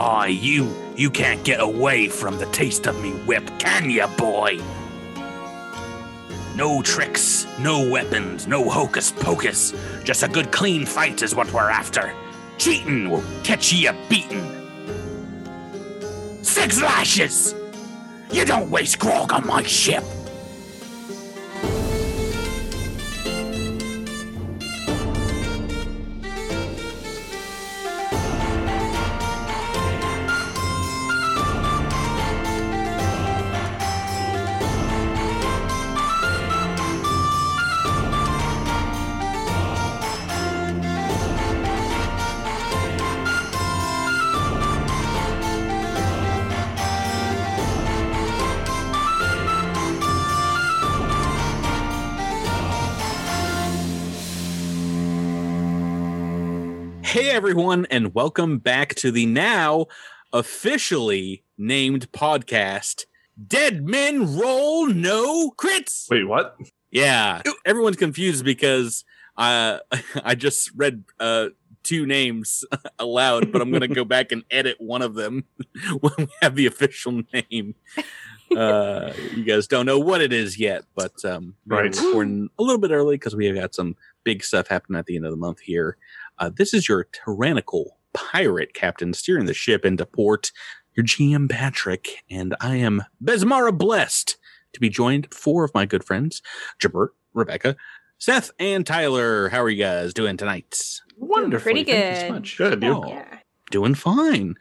Aye, you you can't get away from the taste of me whip, can ya, boy? No tricks, no weapons, no hocus pocus. Just a good clean fight is what we're after. Cheating will catch ye a beating. Six lashes! You don't waste grog on my ship. Everyone, and welcome back to the now officially named podcast Dead Men Roll No Crits. Wait, what? Yeah, everyone's confused because uh, I just read uh, two names aloud, but I'm going to go back and edit one of them when we have the official name. Uh, you guys don't know what it is yet, but um, we're Right. recording a little bit early because we have got some big stuff happening at the end of the month here. Uh, this is your tyrannical pirate captain steering the ship into port, your GM Patrick, and I am Besmara blessed to be joined four of my good friends, Jabert, Rebecca, Seth, and Tyler. How are you guys doing tonight? Wonderful. pretty Thank you so good. much. Good. You? Oh. Yeah. Doing fine.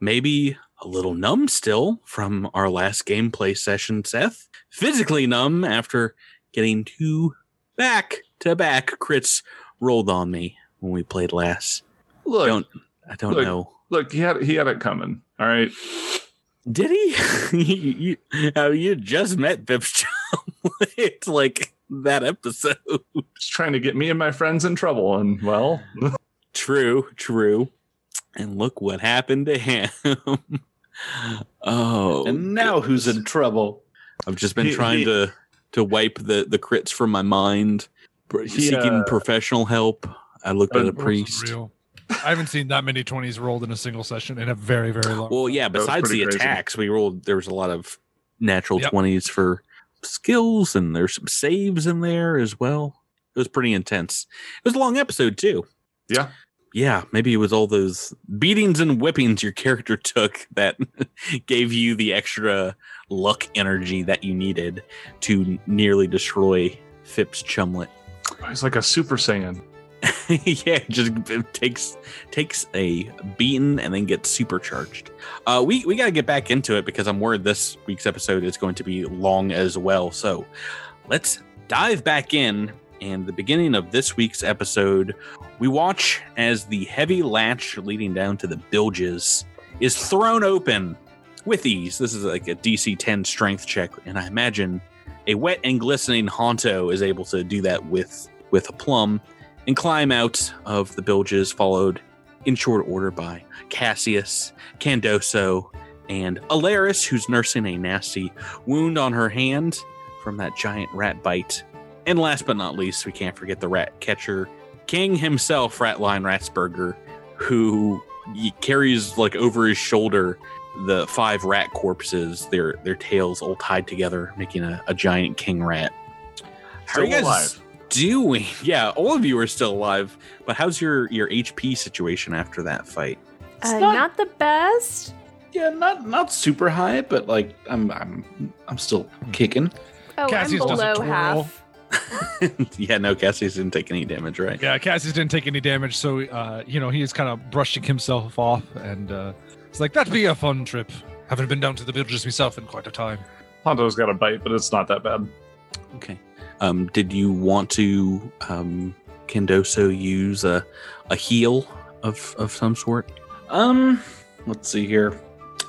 Maybe a little numb still from our last gameplay session, Seth. Physically numb after getting two back to back crits rolled on me when we played last. Look, don't I don't look. know. look. He had he had it coming. All right. Did he? you, you, uh, you just met Pip's it's like that episode. Just trying to get me and my friends in trouble, and well, True, true. And look what happened to him. oh, And now who's in trouble? I've just been He- trying he- to to wipe the the crits from my mind, pr- He, seeking uh, professional help. I looked at a priest. I haven't seen that many 20s rolled in a single session in a very, very long Well, yeah. Besides the crazy. attacks, we rolled. There was a lot of natural Yep. twenties for skills, and there's some saves in there as well. It was pretty intense. It was a long episode too. Yeah. Yeah, maybe it was all those beatings and whippings your character took that gave you the extra luck energy that you needed to nearly destroy Fipps Chumlett. he's like a super saiyan. yeah, just takes takes a beating and then gets supercharged. Uh, we we got to get back into it because I'm worried this week's episode is going to be long as well. So let's dive back in. And the beginning of this week's episode, we watch as the heavy latch leading down to the bilges is thrown open with ease. This is like a DC 10 strength check, and I imagine a wet and glistening Honto is able to do that with with a plum and climb out of the bilges, followed in short order by Cassius, Candoso, and Elaerys, who's nursing a nasty wound on her hand from that giant rat bite. And last but not least, we can't forget the rat catcher, King himself, Ratline Ratsburger, who carries like over his shoulder the five rat corpses, their their tails all tied together, making a, a giant king rat. How are Still you guys alive. Doing? Yeah, all of you are still alive. But how's your your HP situation after that fight? Uh, not- not, the best. Yeah, not not super high, but like I'm I'm I'm still kicking. Oh, Cassius I'm below half. yeah, no, Cassius didn't take any damage, right? Yeah, Cassius didn't take any damage, so uh, you know he is kind of brushing himself off, and uh, it's like that'd be a fun trip. Haven't been down to the bilges myself in quite a time. Honto's got a bite, but it's not that bad. Okay. Um, did you want to um, Kendoso use a a heal of of some sort? Um, let's see here.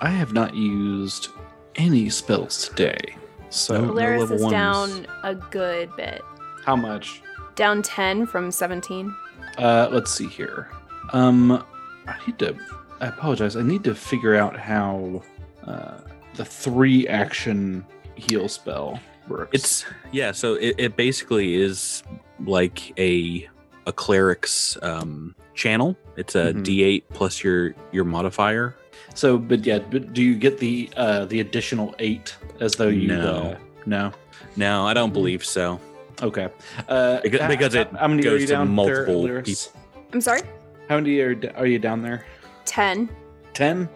I have not used any spells today. So No. Polaris level is ones. down a good bit. how much? Down 10 from 17. Uh, let's see here. Um, I need to. I apologize. I need to figure out how uh, the three action heal spell works. It's yeah. So it, it basically is like a a cleric's um, channel. It's a Mhm. D8 plus your your modifier. So, but yeah, but do you get the uh the additional eight as though you No. uh, no? No, I don't believe so. Okay. Uh, Because- h- because it how many are goes you to down multiple there, Lyris? I'm sorry? How many are are you down there? 10. Ten.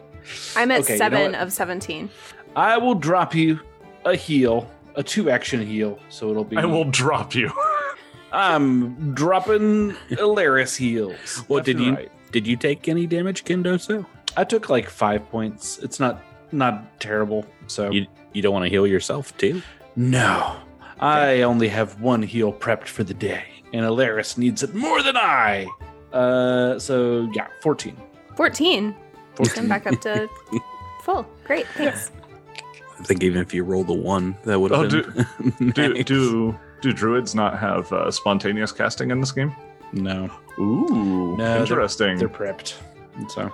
I'm at Okay, you know 7 of 17. I will drop you a heal, a two action heal. So it'll be. I will drop you. I'm dropping Elaerys heals. Well, left did you- right. Did you take any damage, Kendoso? I took like five points. It's not not terrible. So You you don't want to heal yourself too? no, I only have one heal prepped for the day, and Elaerys needs it more than I. Uh, so yeah, fourteen. 14. So 14. I'm back up to full. Great. Thanks. I think even if you roll the one, that would have Oh, been. Do nice. do do druids not have uh, spontaneous casting in this game? No, Ooh, No, they're- interesting. they're prepped. So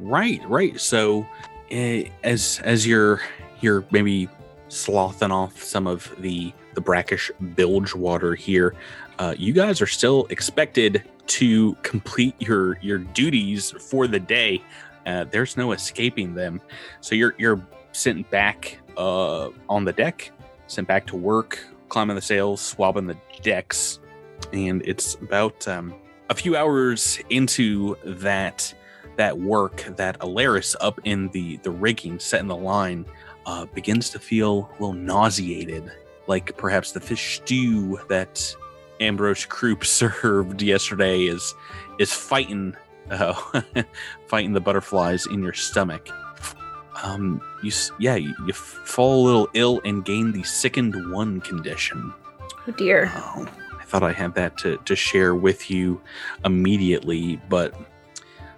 Right, right. So, uh, as as you're you're maybe slothing off some of the the brackish bilge water here, uh, you guys are still expected to complete your your duties for the day. Uh, there's no escaping them. So you're you're sent back uh, on the deck, sent back to work, climbing the sails, swabbing the decks, and it's about um, a few hours into that that work that Elaerys up in the the rigging, setting the line, uh, begins to feel a little nauseated, like perhaps the fish stew that Ambrose Kroop served yesterday is is fighting uh, fighting the butterflies in your stomach. Um, you yeah, you, you fall a little ill and gain the sickened one condition. Oh dear. Oh, I thought I had that to, to share with you immediately, but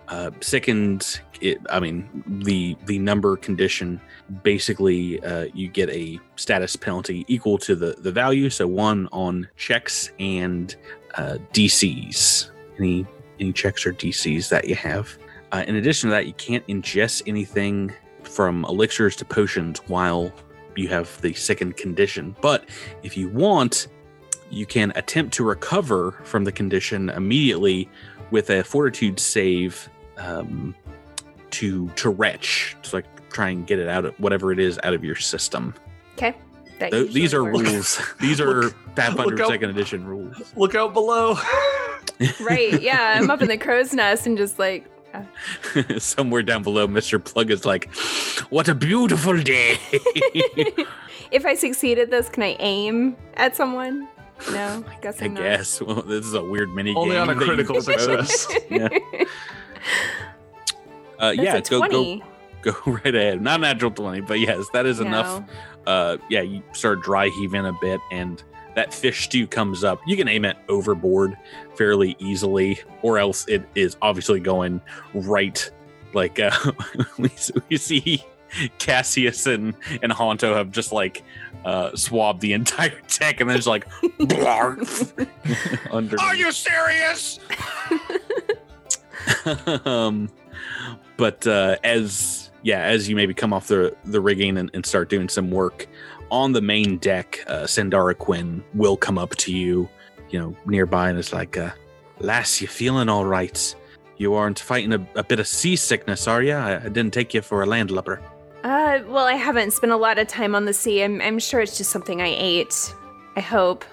uh, sickened. It, I mean, the the number condition basically uh, you get a status penalty equal to the the value. So one on checks and uh, DCs. Any any checks or DCs that you have. Uh, in addition to that, you can't ingest anything from elixirs to potions while you have the sickened condition. But if you want, you can attempt to recover from the condition immediately with a fortitude save um, to to retch to like try and get it out of whatever it is out of your system. Okay. That Tho- these are works. rules. These are Look- Pathfinder look out. Second Edition rules. Look out below. Right. Yeah. I'm up in the crow's nest and just like, Somewhere down below, Mister Plugg is like, "What a beautiful day." if I succeed at this, can I aim at someone? No, I guess I I'm not. guess. Well, this is a weird mini Only game. on a that critical success. Yeah. Uh, That's yeah, go, go go right ahead. Not natural 20, but yes, that is enough. Uh, yeah, you start dry heaving a bit, and that fish stew comes up. You can aim it overboard fairly easily, or else it is obviously going right. Like uh, we, we see Cassius and, and Honto have just like uh, swabbed the entire deck, and then just like under. Are you serious? um, but uh, as yeah, as you maybe come off the the rigging and, and start doing some work on the main deck, uh, Sandara Quinn will come up to you, you know, nearby, and is like, uh, "Lass, you feeling all right? You aren't fighting a, a bit of seasickness, are you? I, I didn't take you for a landlubber." Uh, well, I haven't spent a lot of time on the sea. I'm, I'm sure it's just something I ate. I hope.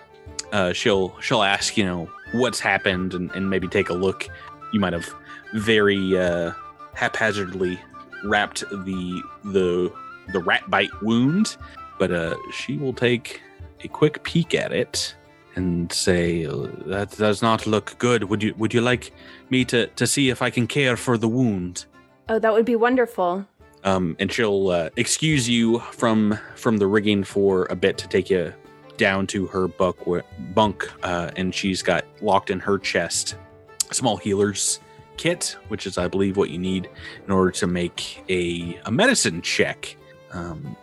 uh, she'll she'll ask you know what's happened and, and maybe take a look. You might have very uh, haphazardly wrapped the the the rat bite wound, but uh, she will take a quick peek at it and say "Uh, that does not look good. Would you would you like me to to see if I can care for the wound? Oh, that would be wonderful. um, and she'll uh, excuse you from from the rigging for a bit to take you down to her buck bunk, uh, and she's got locked in her chest a small healer's kit, which is, I believe, what you need in order to make a a medicine check. Um,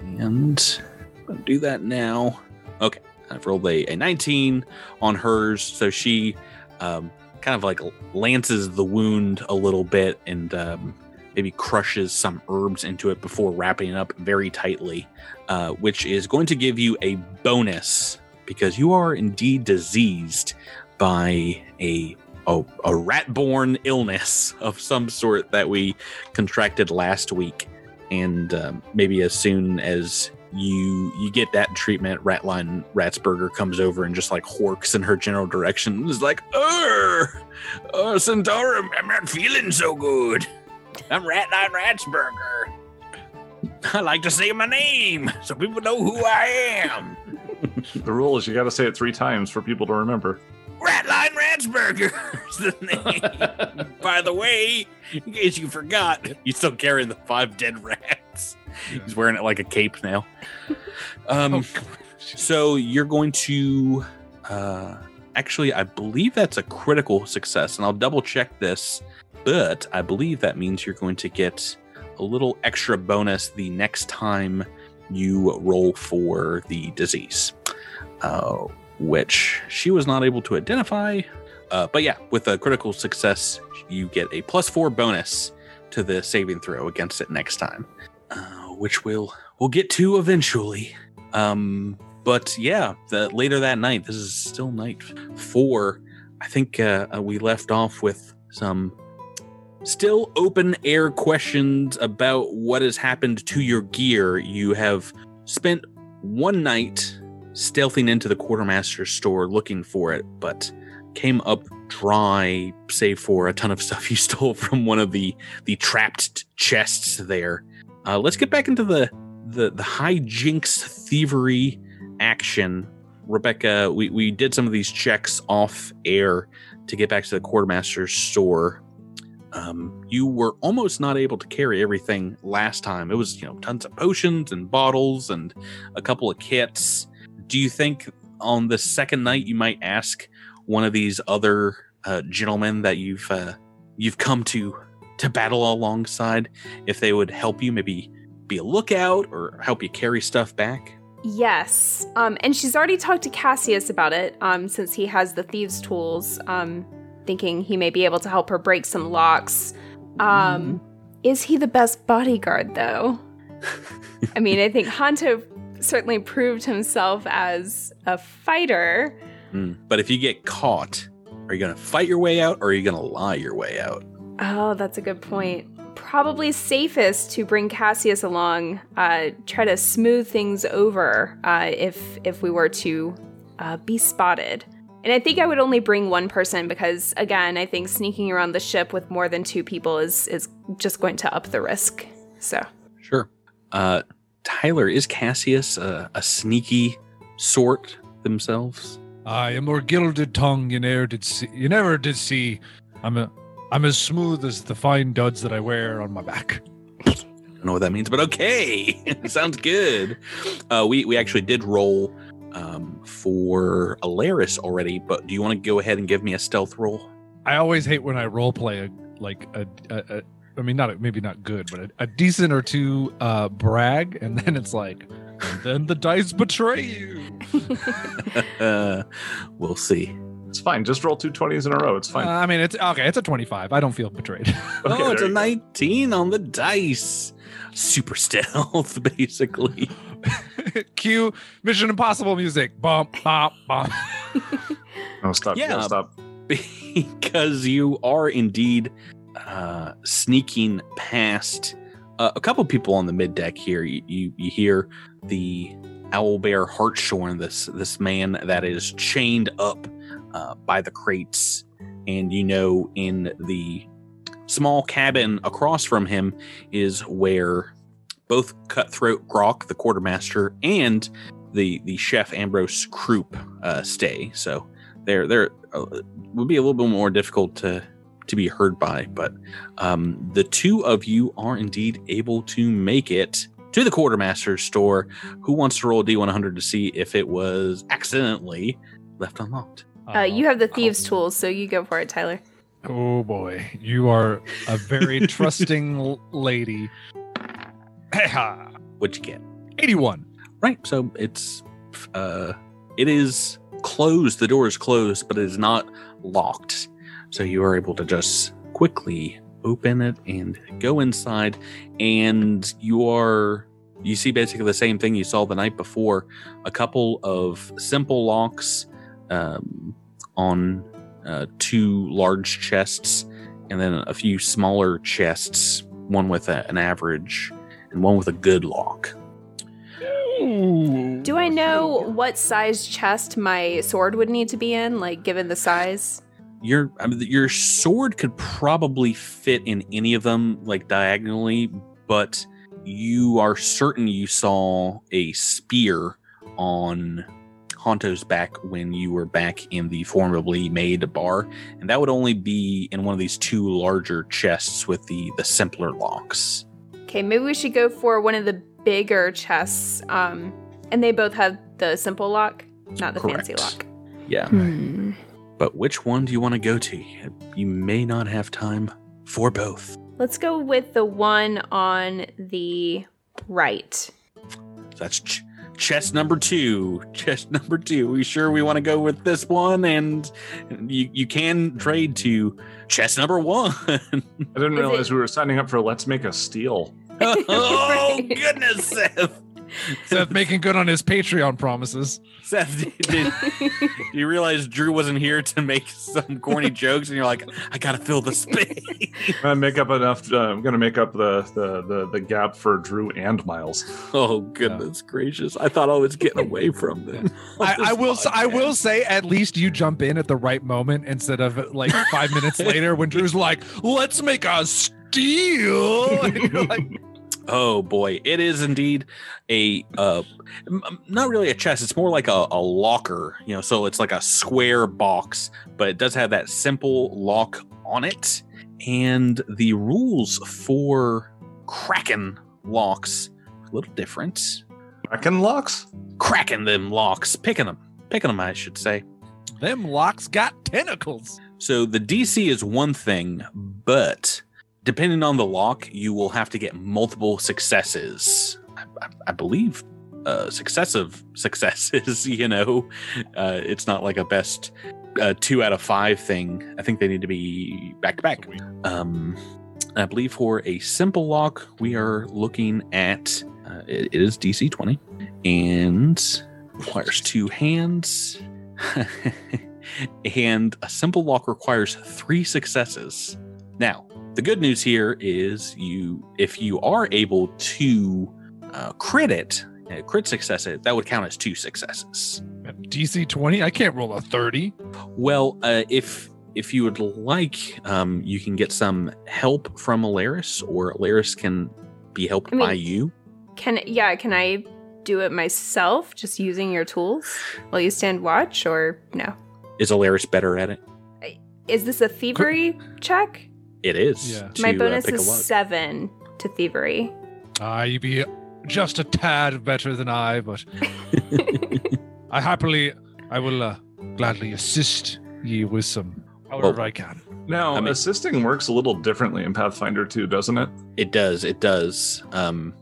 and I'm gonna do that now. Okay, I've rolled a, a 19 on hers, so she um, kind of like lances the wound a little bit and um, maybe crushes some herbs into it before wrapping it up very tightly, uh, which is going to give you a bonus because you are indeed diseased by a a, a rat-borne illness of some sort that we contracted last week, and um, maybe as soon as you you get that treatment, Ratline Ratsburger comes over and just like horks in her general direction. and is like, "Er, uh, Centaurum, I'm not feeling so good. I'm Ratline Ratsburger. I like to say my name so people know who I am." The rule is you got to say it three times for people to remember. Ratline Ratsburger is the name. By the way, in case you forgot, you still carrying the five dead rats. He's wearing it like a cape now. Um, Oh, so you're going to, uh, actually, I believe that's a critical success, and I'll double check this, but I believe that means you're going to get a little extra bonus the next time you roll for the disease, uh, which she was not able to identify. Uh, but yeah, with a critical success, you get a plus four bonus to the saving throw against it next time, uh, which we'll we'll get to eventually. Um, but yeah, the, later that night, this is still night four. I think uh, uh, we left off with some still open air questions about what has happened to your gear. You have spent one night stealthing into the quartermaster's store looking for it, but came up dry, save for a ton of stuff you stole from one of the the trapped chests there. Uh, let's get back into the the the hijinks thievery action. Rebecca, we, we did some of these checks off air to get back to the quartermaster's store. Um, you were almost not able to carry everything last time. It was, you know, tons of potions and bottles and a couple of kits. Do you think on the second night you might ask one of these other uh, gentlemen that you've uh, you've come to to battle alongside if they would help you, maybe be a lookout or help you carry stuff back? Yes. Um, and she's already talked to Cassius about it, um, since he has the thieves' tools, um, thinking he may be able to help her break some locks. Um, is he the best bodyguard, though? I mean, I think Hanto certainly proved himself as a fighter. Mm. But if you get caught, are you going to fight your way out or are you going to lie your way out? Oh, that's a good point. Probably safest to bring Cassius along, uh, try to smooth things over uh, if if we were to uh, be spotted. And I think I would only bring one person because, again, I think sneaking around the ship with more than two people is is just going to up the risk. So Sure. Uh, Tyler, is Cassius a, a sneaky sort themselves? I am more gilded tongue you never did see. You never did see. I'm a, I'm as smooth as the fine duds that I wear on my back. I don't know what that means, but okay, sounds good. Uh, we we actually did roll um, for Elaerys already, but do you want to go ahead and give me a stealth roll? I always hate when I role play a like a, a, a I mean not a, maybe not good, but a, a decent or two uh brag, and then it's like, and then the dice betray you. uh, we'll see. It's fine. Just roll two 20s in a row. It's Uh, fine. I mean it's okay. It's a twenty-five. I don't feel betrayed. Okay, oh, it's a you go. 19 on the dice. Super stealth, basically. Cue Mission Impossible music. Bump, bump, bump. No, stop. Yeah. Yeah. stop. because you are indeed uh, sneaking past uh, a couple people on the mid deck here. You, you you hear the owlbear Hartshorn, this this man that is chained up uh, by the crates, and you know in the small cabin across from him is where both Cutthroat Grok, the quartermaster, and the the chef Ambrose Kroop uh, stay. So they're they're uh, would be a little bit more difficult to to be heard by but um, the two of you are indeed able to make it to the quartermaster's store. Who wants to roll a d100 to see if it was accidentally left unlocked uh, you have the thieves' tools, so you go for it, Tyler. Oh boy, you are a very trusting lady. Hey-ha. what'd you get 81. right so it's uh it is closed the door is closed but it is not locked so you are able to just quickly open it and go inside and you are you see basically the same thing you saw the night before a couple of simple locks um, on uh, two large chests, and then a few smaller chests. One with a, an average, and one with a good lock. Do I know what size chest my sword would need to be in, like given the size? Your I mean, your sword could probably fit in any of them, like diagonally, but you are certain you saw a spear on Honto's back when you were back in the formidably made bar, and that would only be in one of these two larger chests with the the simpler locks. Okay, maybe we should go for one of the bigger chests. Um, and they both have the simple lock, not the fancy lock. Yeah, Hmm. but which one do you want to go to? You may not have time for both. Let's go with the one on the right. That's ch- chest number two. Chest number two. We sure we want to go with this one, and you you can trade to chest number one. I didn't realize it- we were signing up for Let's Make a Steal. oh goodness, Seth. Seth making good on his Patreon promises. Seth, did, did you realize Drew wasn't here to make some corny jokes, and you're like, I gotta fill the space. I'm gonna make up enough. Uh, I'm gonna make up the, the the the gap for Drew and Miles. oh goodness gracious! I thought I was getting away from them. I, I will. s- I will say, at least you jump in at the right moment instead of like five minutes later when Drew's like, "Let's make a steal." And you're like, Oh boy, it is indeed a uh m- m- not really a chest, it's more like a, a locker, you know, so it's like a square box, but it does have that simple lock on it. And the rules for Kraken locks a little different. Kraken locks. Cracking them locks, picking them, picking them, I should say. "Them locks got tentacles." So the DC is one thing, but depending on the lock, you will have to get multiple successes. I, I, I believe uh, successive successes. You know, uh, it's not like a best uh, two out of five thing. I think they need to be back to back. Um, I believe for a simple lock, we are looking at uh, it, it is DC twenty and requires two hands. and a simple lock requires three successes. Now, the good news here is you, if you are able to uh, crit it, uh, crit success it, that would count as two successes. DC twenty. I can't roll a thirty. Well, uh, if if you would like, um, you can get some help from Elaerys, or Elaerys can be helped I mean- by you. Can yeah, can I do it myself just using your tools while you stand watch or no? Is Elaerys better at it? Is this a thievery check? It is. Yeah. to, My uh, bonus pick a is seven to thievery. Ah, you be just a tad better than I, but I happily, I will uh, gladly assist ye with some however Well- I can. Now, I mean- assisting works a little differently in Pathfinder 2, doesn't it? It does. It does. Um,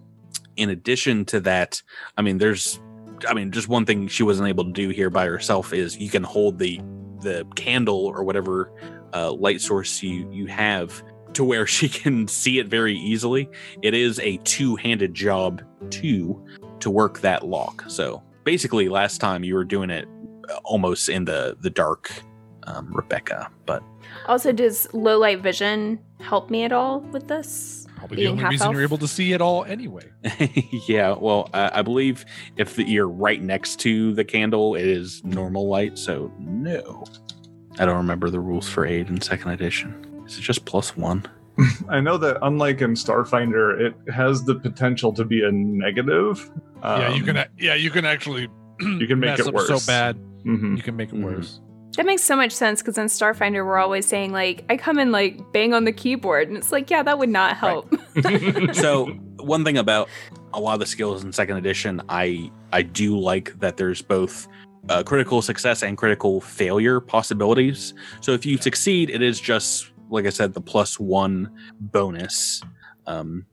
in addition to that, I mean, there's, I mean, just one thing she wasn't able to do here by herself is you can hold the the candle or whatever uh, light source you you have to where she can see it very easily. It is a two handed job to to work that lock. So basically, last time you were doing it uh, almost in the the dark, um, Rebecca, but Also, does low light vision help me at all with this? Probably the Being only half reason you're able to see it all anyway. yeah, well, I, I believe if the, you're right next to the candle, it is normal light. So no, I don't remember the rules for aid in second edition. Is it just plus one? I know that unlike in Starfinder, it has the potential to be a negative. yeah, you Um, can. Yeah, you can actually. You can make mess it up worse. so bad. mhm. You can make it Mhm. worse. That makes so much sense because in Starfinder we're always saying like I come and like bang on the keyboard and it's like yeah that would not help. so one thing about a lot of the skills in second edition, I I do like that there's both uh, critical success and critical failure possibilities. So if you succeed, it is just like I said, the plus one bonus. Um,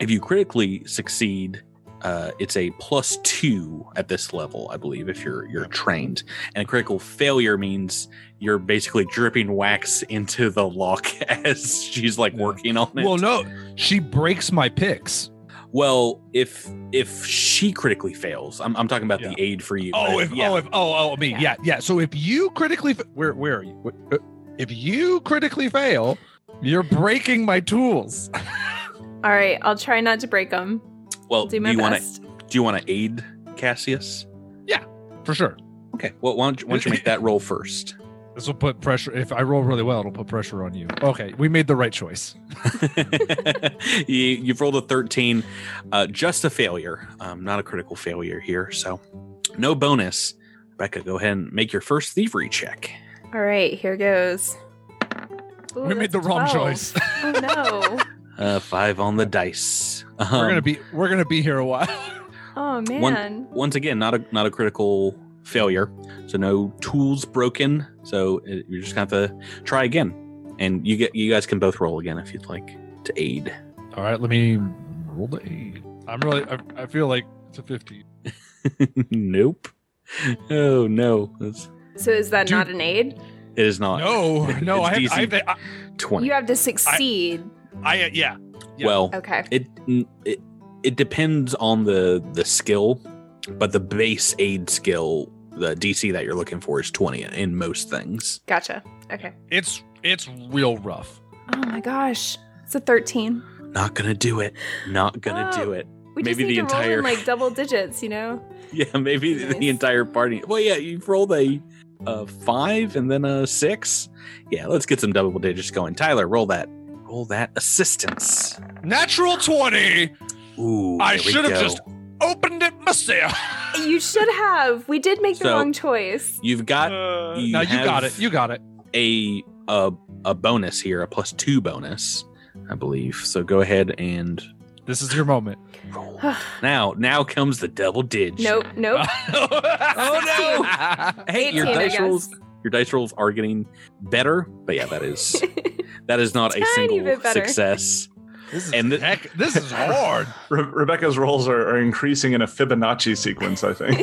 if you critically succeed, uh, it's a plus two at this level, I believe, if you're you're trained. And critical failure means you're basically dripping wax into the lock as she's like working on it. Well, no, she breaks my picks. Well, if if she critically fails, I'm, I'm talking about the aid for you. Oh, if yeah. oh if oh oh me Yeah. yeah yeah. So if you critically, fa- where where are you? Uh, if you critically fail, you're breaking my tools. All right, I'll try not to break them. Well, I'll do do you want to do you want to aid Cassius? Yeah, for sure. Okay. Well, why don't you, why don't you make that roll first? This will put pressure. If I roll really well, it'll put pressure on you. Okay, we made the right choice. you, you've rolled a 13, uh, just a failure, um, not a critical failure here. So, no bonus. Rebecca, go ahead and make your first thievery check. All right, here goes. Ooh, we made the wrong 12. choice. Oh no. Uh, five on the dice. we're Um, gonna be we're gonna be here a while. Oh One- man. once again, not a not a critical failure. So no tools broken. So it, you're just gonna have to try again, and you get you guys can both roll again if you'd like to aid. All right, let me roll the aid. I'm really. I, I feel like it's a 15. nope. Oh no, That's, So is that Dude. not an aid? it is not. No, no. It's I have, DC I, have, twenty. You have to succeed. I, I yeah. yeah. Well, Okay. it it it depends on the the skill, but the base aid skill, the DC that you're looking for is twenty in most things. Gotcha. Okay. It's it's real rough. Oh my gosh. It's a 13. Not gonna do it. Not gonna Oh. do it. We just Maybe need the to roll entire- in like double digits, you know? Yeah, maybe Nice. the entire party. Well, yeah, you've rolled a, a five and then a six. Yeah, let's get some double digits going. Tyler, roll that. Roll that assistance. Natural 20. Ooh, I should have just opened it myself. You should have. We did make the So- wrong choice. You've got uh, you no, you got it. You got it. a a a bonus here, a plus two bonus, I believe. So go ahead and This is your moment. roll. now, now comes the double dig. Nope, nope. oh no. Hey, your 18, I dice guess. rolls. Your dice rolls are getting better, but yeah, that is that is not a Tiny single bit better. success. This is And the- heck, this is hard. Re- Rebecca's rolls are, are increasing in a Fibonacci sequence, I think.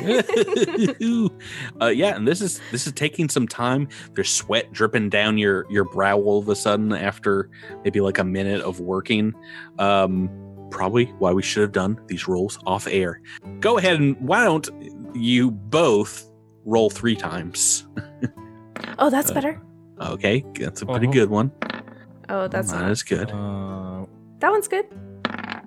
uh, yeah, and this is this is taking some time. There's sweat dripping down your your brow all of a sudden after maybe like a minute of working. Um, probably why we should have done these rolls off air. Go ahead and why don't you both roll three times? Oh, that's Uh, better. Okay, that's a pretty Uh-huh. good one. Oh, that's Not not. as good. Uh, That one's good.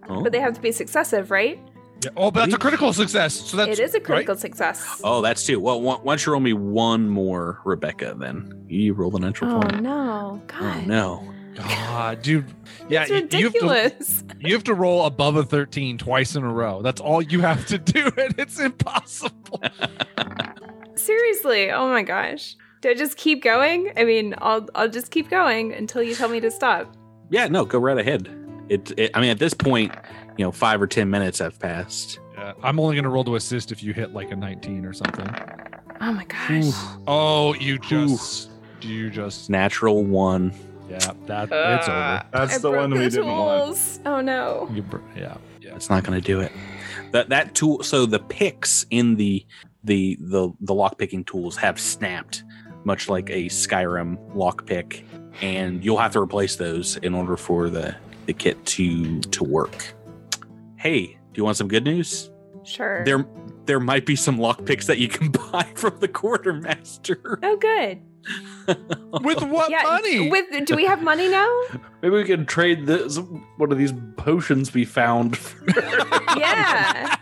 Oh. But they oh. have to be successive, right? yeah. Oh, but that's a critical success. So that's it is a right? critical success. Oh, that's two. Well, why why don't you roll me one more, Rebecca? Then you roll the natural Oh twenty. no. Oh no! God. Oh no. God, dude. Yeah, it's you- you have to ridiculous. you have to roll above a 13 twice in a row. That's all you have to do, and it's impossible. Seriously. Oh my gosh. Do I just keep going? I mean, I'll I'll just keep going until you tell me to stop. Yeah, no, go right ahead. It, it I mean, at this point, you know, five or ten minutes have passed. Yeah, I'm only gonna roll to assist if you hit like a 19 or something. Oh my gosh. Oh, you just do you just Natural one. yeah, that it's ah. over. That's I the broke one we the didn't want. Oh no. You br- yeah, yeah. It's not going to do it. That that tool. So the picks in the the the the lock picking tools have snapped, much like a Skyrim lock pick, and you'll have to replace those in order for the the kit to to work. Hey, do you want some good news? Sure. There there might be some lock picks that you can buy from the quartermaster. oh good. With what yeah. money? With do we have money now? Maybe we can trade this one of these potions we found. yeah.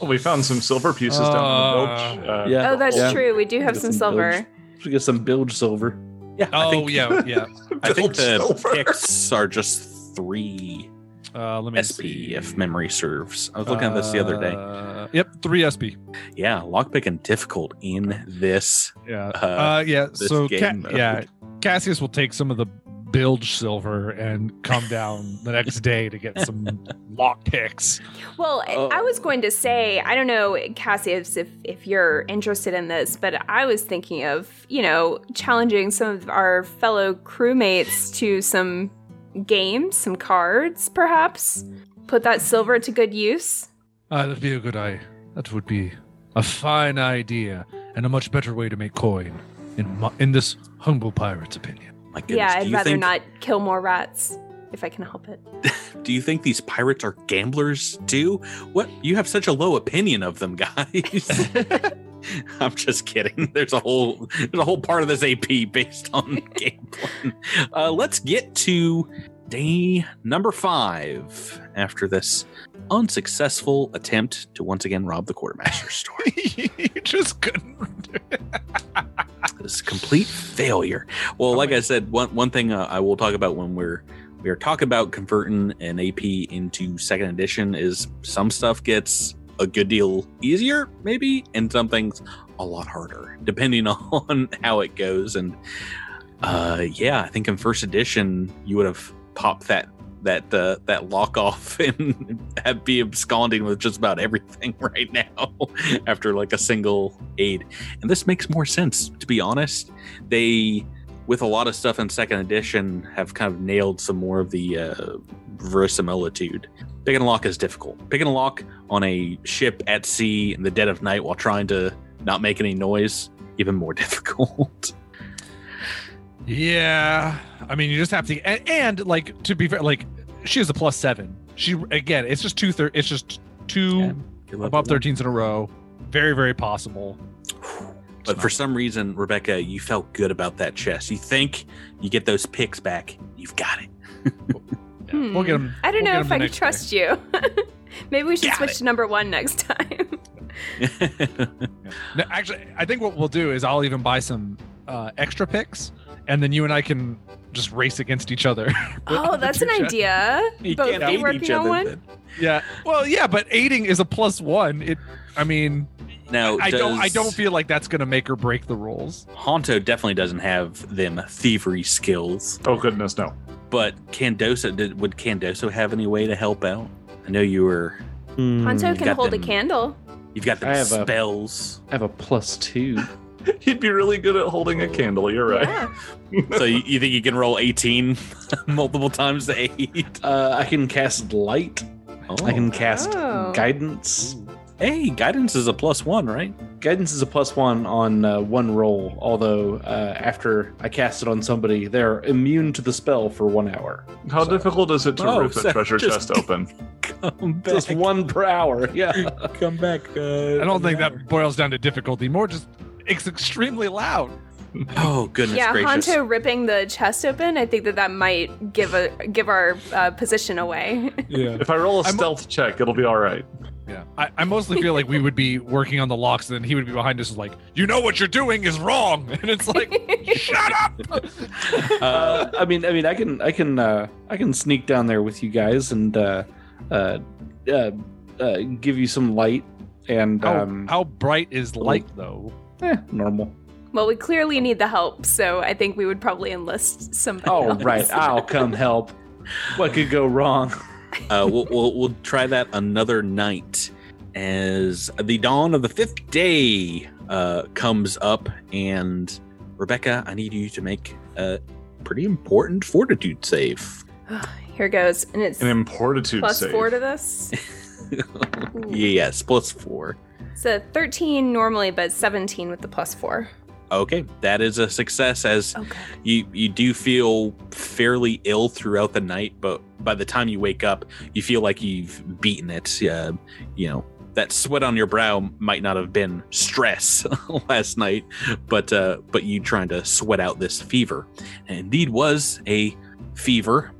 Well, we found some silver pieces down in the bilge. Uh, yeah. Oh, that's yeah. true. We do have Get some some silver. bilge. We get some bilge silver. Yeah, I oh think, yeah, yeah. I think the silver. picks are just three Uh, let me SP, see. if memory serves. I was looking at this the other day. Uh, yep, three SP. Yeah, lockpicking difficult in this. Yeah. Uh, Uh, yeah. So Ca- yeah, Cassius will take some of the bilge silver and come down the next day to get some lock picks. Well, I- Oh. I was going to say, I don't know, Cassius, if if you're interested in this, but I was thinking of, you know, challenging some of our fellow crewmates to some games, some cards, perhaps. Put that silver to good use. Uh, that'd be a good idea. That would be a fine idea and a much better way to make coin, in my, in this humble pirate's opinion. My goodness. yeah, I'd rather think, not kill more rats if I can help it. Do you think these pirates are gamblers too? What? You have such a low opinion of them, guys. I'm just kidding. There's a whole there's a whole part of this AP based on game plan. Uh, let's get to day number five after this unsuccessful attempt to once again rob the quartermaster store. you just couldn't. this complete failure. Well, like I said, one one thing uh, I will talk about when we're we are talking about converting an AP into second edition is some stuff gets a good deal easier, maybe, and some things a lot harder, depending on how it goes. And uh, yeah, I think in first edition you would have popped that that uh, that lock off and be absconding with just about everything right now after like a single aid. And this makes more sense, to be honest. They with a lot of stuff in second edition have kind of nailed some more of the uh, verisimilitude. Picking a lock is difficult. Picking a lock on a ship at sea in the dead of night while trying to not make any noise, even more difficult. Yeah, I mean, you just have to, and, and like to be fair, like she has a plus seven. She again, it's just two third. It's just two above thirteens in a row. Very, very possible. But for some reason, Rebecca, you felt good about that chest. You think you get those picks back. You've got it. Yeah, We'll get them. I don't we'll know get if 'em I can next trust you. Maybe we should Got switch it. to number one next time. No, actually, I think what we'll do is I'll even buy some uh, extra picks, and then you and I can just race against each other. oh, that's an chests. idea. You Both can't be aid working each on other one. then. Yeah. Well, yeah, but aiding is a plus one. It. I mean, Now, I don't. I don't feel like that's gonna make or break the rules. Honto definitely doesn't have them thievery skills, Oh goodness, no. but Candosa, did. Would Candoso have any way to help out? I know you were. Hanto hmm. can hold them. a candle. You've got the them spells. I have a plus two. He'd be really good at holding a candle. You're right. Yeah. so you, you think you can roll 18 multiple times to eight? Uh, I can cast light. I can cast Oh. guidance. Hey, guidance is a plus one, right? Guidance is a plus one on uh, one roll, although uh, after I cast it on somebody, they're immune to the spell for one hour. How difficult is it to Oh, rip a treasure just- chest open? Come back. Just one per hour. Yeah. Come back. Uh, I don't think that boils down to difficulty. More just it's extremely loud. Oh goodness yeah, gracious! Hanto ripping the chest open. I think that that might give a give our uh, position away. Yeah. If I roll a I'm- stealth check, it'll be all right. Yeah. I, I mostly feel like we would be working on the locks, and then he would be behind us, like, you know what you're doing is wrong, and it's like, shut up. Uh, I mean, I mean, I can, I can, uh, I can sneak down there with you guys and uh, uh, uh, uh, give you some light and How, um, how bright is light, though? Eh, normal. well, we clearly need the help, so I think we would probably enlist somebody. Oh, else. right. I'll come help. What could go wrong? uh, we'll, we'll we'll try that another night as the dawn of the fifth day uh, comes up, and Rebecca, I need you to make a pretty important fortitude save. Here goes, and it's An importitude plus save. four to this. yes, plus four. So thirteen normally, but seventeen with the plus four. Okay, that is a success as Okay. you you do feel fairly ill throughout the night, but by the time you wake up, you feel like you've beaten it. Uh, you know that sweat on your brow might not have been stress last night, but uh, but you trying to sweat out this fever, and indeed was a fever.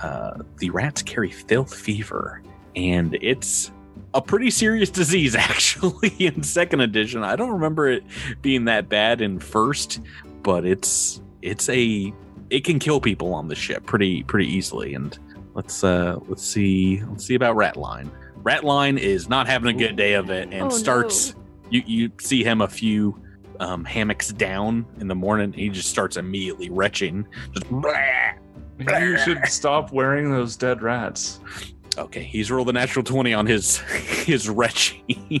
Uh, the rats carry filth fever, and it's a pretty serious disease actually in second edition. I don't remember it being that bad in first, but it's it's a it can kill people on the ship pretty pretty easily. And let's uh let's see let's see about Ratline. Ratline is not having a good day of it and Oh, starts you you see him a few um, hammocks down in the morning. He just starts immediately retching. Just Maybe you should stop wearing those dead rats. Okay, he's rolled a natural 20 on his his retching.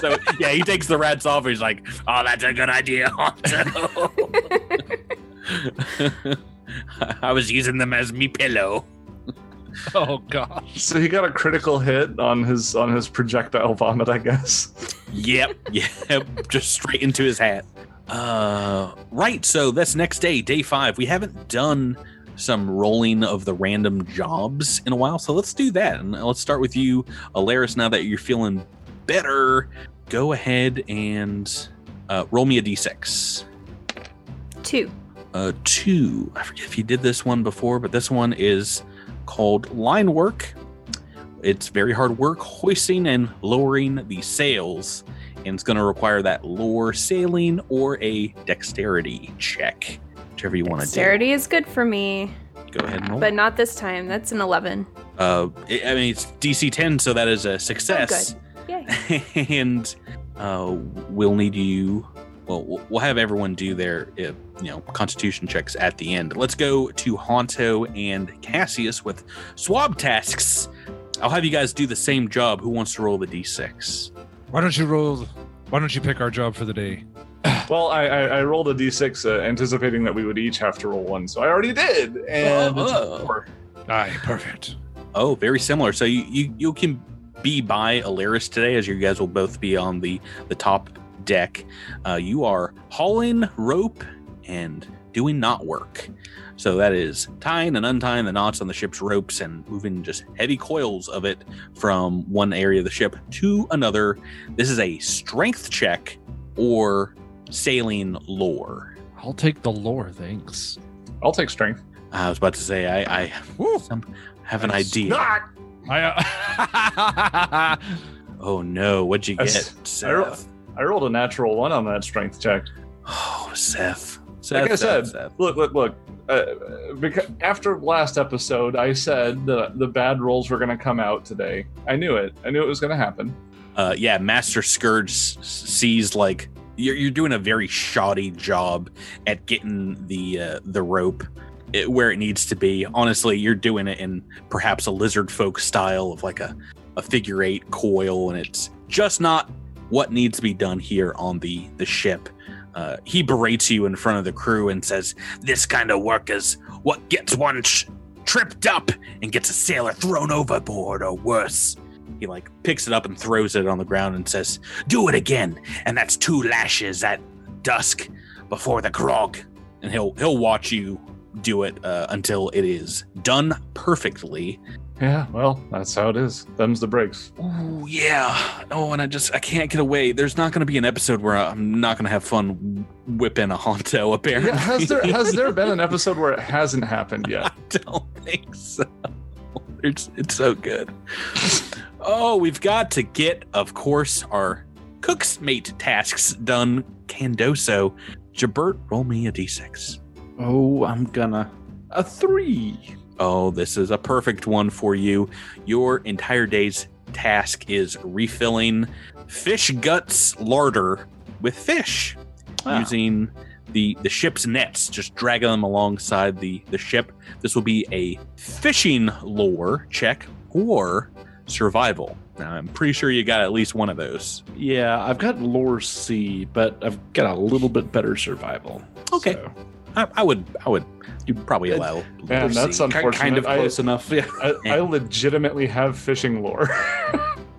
so yeah, he takes the rats off. He's like, "Oh, that's a good idea, Honto." I was using them as me pillow. Oh, gosh. So he got a critical hit on his on his projectile vomit, I guess. Yep, yep, just straight into his hat. Uh, right. So that's next day, day five. We haven't done some rolling of the random jobs in a while, so let's do that. And let's start with you, Elaerys. Now that you're feeling better, go ahead and uh, roll me a d6. Two. Uh, two. I forget if you did this one before, but this one is called line work. It's very hard work hoisting and lowering the sails, and it's going to require that lower sailing or a dexterity check, whichever you want to do. Dexterity is good for me, Go ahead and roll. but not this time. That's an 11. uh, I I mean, it's DC 10, so that is a success. Yay. and uh, we'll need you. Well, we'll- we'll have everyone do their, uh, you know, Constitution checks at the end. Let's go to Honto and Cassius with swab tasks. I'll have you guys do the same job. Who wants to roll the d6? Why don't you roll? Why don't you pick our job for the day? Well, I, I, I rolled a d6 uh, anticipating that we would each have to roll one, so I already did. And it's Oh. four. Aye, perfect. Oh, very similar. So you you, you can be by Elaerys today, as you guys will both be on the the top deck. Uh, you are hauling rope and doing knot work. So that is tying and untying the knots on the ship's ropes and moving just heavy coils of it from one area of the ship to another. This is a strength check or sailing lore. I'll take the lore, thanks. I'll take strength. I was about to say I, I Woo. some, have an idea. Not. I, uh, Oh no, what'd you I get? s- I ro- I rolled a natural one on that strength check. Oh, Seth. Seth, Like I Seth, said, Seth. look, look, look. Uh, because after last episode, I said the the bad rolls were going to come out today. I knew it. I knew it was going to happen. Uh, yeah, Master Scourge sees like you're, you're doing a very shoddy job at getting the uh, the rope it, where it needs to be. Honestly, you're doing it in perhaps a lizard folk style of like a, a figure eight coil, and it's just not what needs to be done here on the the ship. Uh, he berates you in front of the crew and says, "This kind of work is what gets one sh- tripped up and gets a sailor thrown overboard, or worse." He like picks it up and throws it on the ground and says, "Do it again, and that's two lashes at dusk before the grog." And he'll he'll watch you do it uh, until it is done perfectly. Yeah, well, that's how it is. Them's the breaks. Oh yeah. Oh, and I just I can't get away. There's not going to be an episode where I'm not going to have fun whipping a Honto. Apparently, Yeah, has there has there been an episode where it hasn't happened yet? I don't think so. It's it's so good. Oh, we've got to get, of course, our cook's mate tasks done. Candoso, Jabert, roll me a d6. Oh, I'm gonna a three. Oh, this is a perfect one for you. Your entire day's task is refilling fish guts larder with fish Ah. using the the ship's nets, just dragging them alongside the the ship. This will be a fishing lore check or survival. Now, I'm pretty sure you got at least one of those. Yeah, I've got lore C, but I've got a little bit better survival. Okay. So, I, I would I would you probably allow. Man, that's C. Unfortunate, kind of I- close enough. Yeah. I, I legitimately have fishing lore.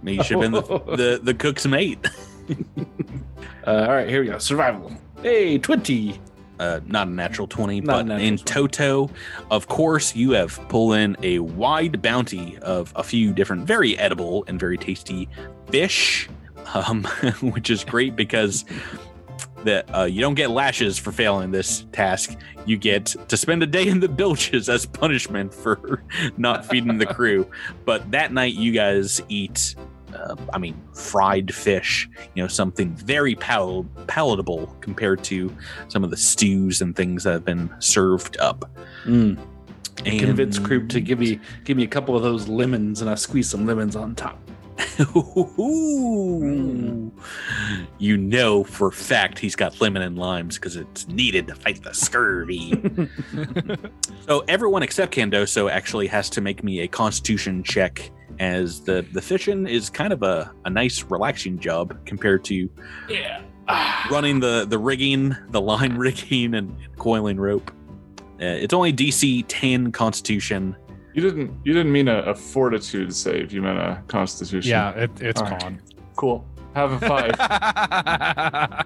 You should have been the, the the cook's mate. Uh, all right, here we go. Survival. Hey, twenty. Uh, not a natural 20, Not but in 20. toto, of course, you have pulled in a wide bounty of a few different, very edible and very tasty fish, um, which is great because that uh, you don't get lashes for failing this task. You get to spend a day in the bilges as punishment for not feeding the crew. But that night, you guys eat. Uh, I mean, fried fish, you know, something very pal- palatable compared to some of the stews and things that have been served up. Mm. And Convince Kroop to give me give me a couple of those lemons, and I squeeze some lemons on top. Ooh. You know for a fact he's got lemon and limes because it's needed to fight the scurvy. so everyone except Candoso actually has to make me a constitution check as the, the fishing is kind of a, a nice relaxing job compared to Yeah. running the, the rigging, the line rigging and coiling rope. Uh, it's only DC 10 constitution. you didn't you didn't mean a, a fortitude save. You meant a constitution. Yeah, it, it's All right. gone. Cool. Have a five.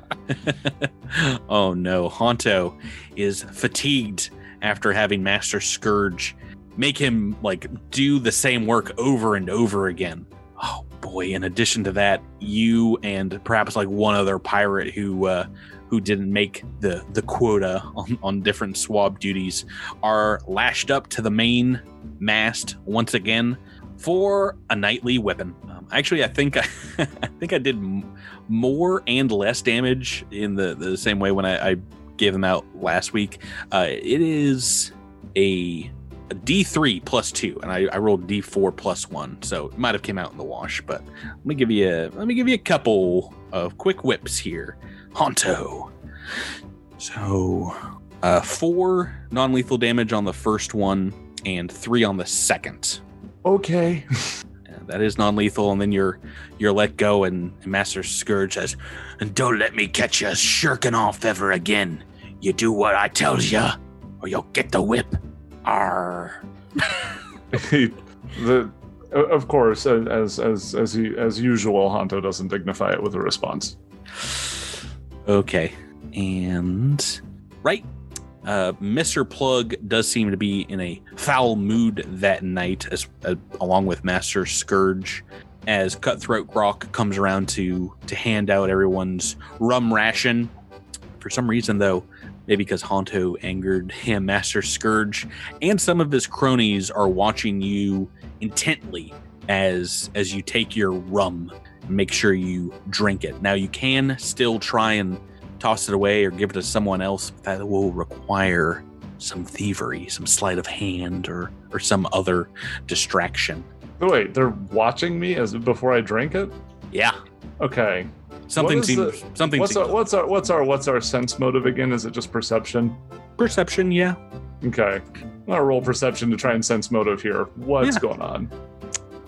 oh no, Honto is fatigued after having Master Scourge make him like do the same work over and over again. Oh boy, in addition to that, you and perhaps like one other pirate who uh, who didn't make the the quota on, on different swab duties are lashed up to the main mast once again for a nightly weapon. Um, actually, I think I, I think I did m- more and less damage in the the same way when I, I gave them out last week. Uh, it is a D3 plus two, and I, I rolled D4 plus one, so it might have came out in the wash. But let me give you a let me give you a couple of quick whips here. Honto. So, uh, four non-lethal damage on the first one, and three on the second. Okay. That is non-lethal, and then you're you're let go, and, and Master Scourge says, And don't let me catch you shirking off ever again. You do what I tells ya, or you'll get the whip. Arr. the of course, as as as he, as usual, Honto doesn't dignify it with a response. Okay. And right. Uh, Mr. Plugg does seem to be in a foul mood that night, as uh, along with Master Scourge, as Cutthroat Grok comes around to to hand out everyone's rum ration. For some reason, though, maybe because Honto angered him, Master Scourge and some of his cronies are watching you intently as as you take your rum make sure you drink it. Now you can still try and toss it away or give it to someone else. But that will require some thievery, some sleight of hand, or or some other distraction. Wait, they're watching me as before I drink it. Yeah, Okay. Something seems the- something What's seems our what's our what's our what's our sense motive again? Is it just perception? perception. Yeah, Okay. I'm gonna roll perception to try and sense motive here. What's Yeah. going on?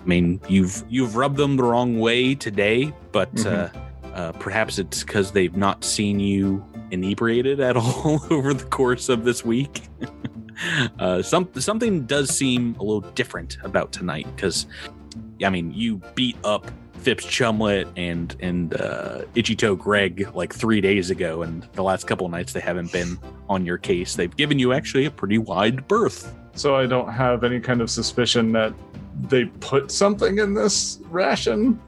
I mean you've you've rubbed them the wrong way today, but Mhm. uh, uh, perhaps it's because they've not seen you inebriated at all over the course of this week. uh, some something does seem a little different about tonight because, I mean, you beat up Fipps Chumlett and and uh, Itchy Toe Greg like three days ago, and the last couple of nights they haven't been on your case. They've given you actually a pretty wide berth. So I don't have any kind of suspicion that they put something in this ration.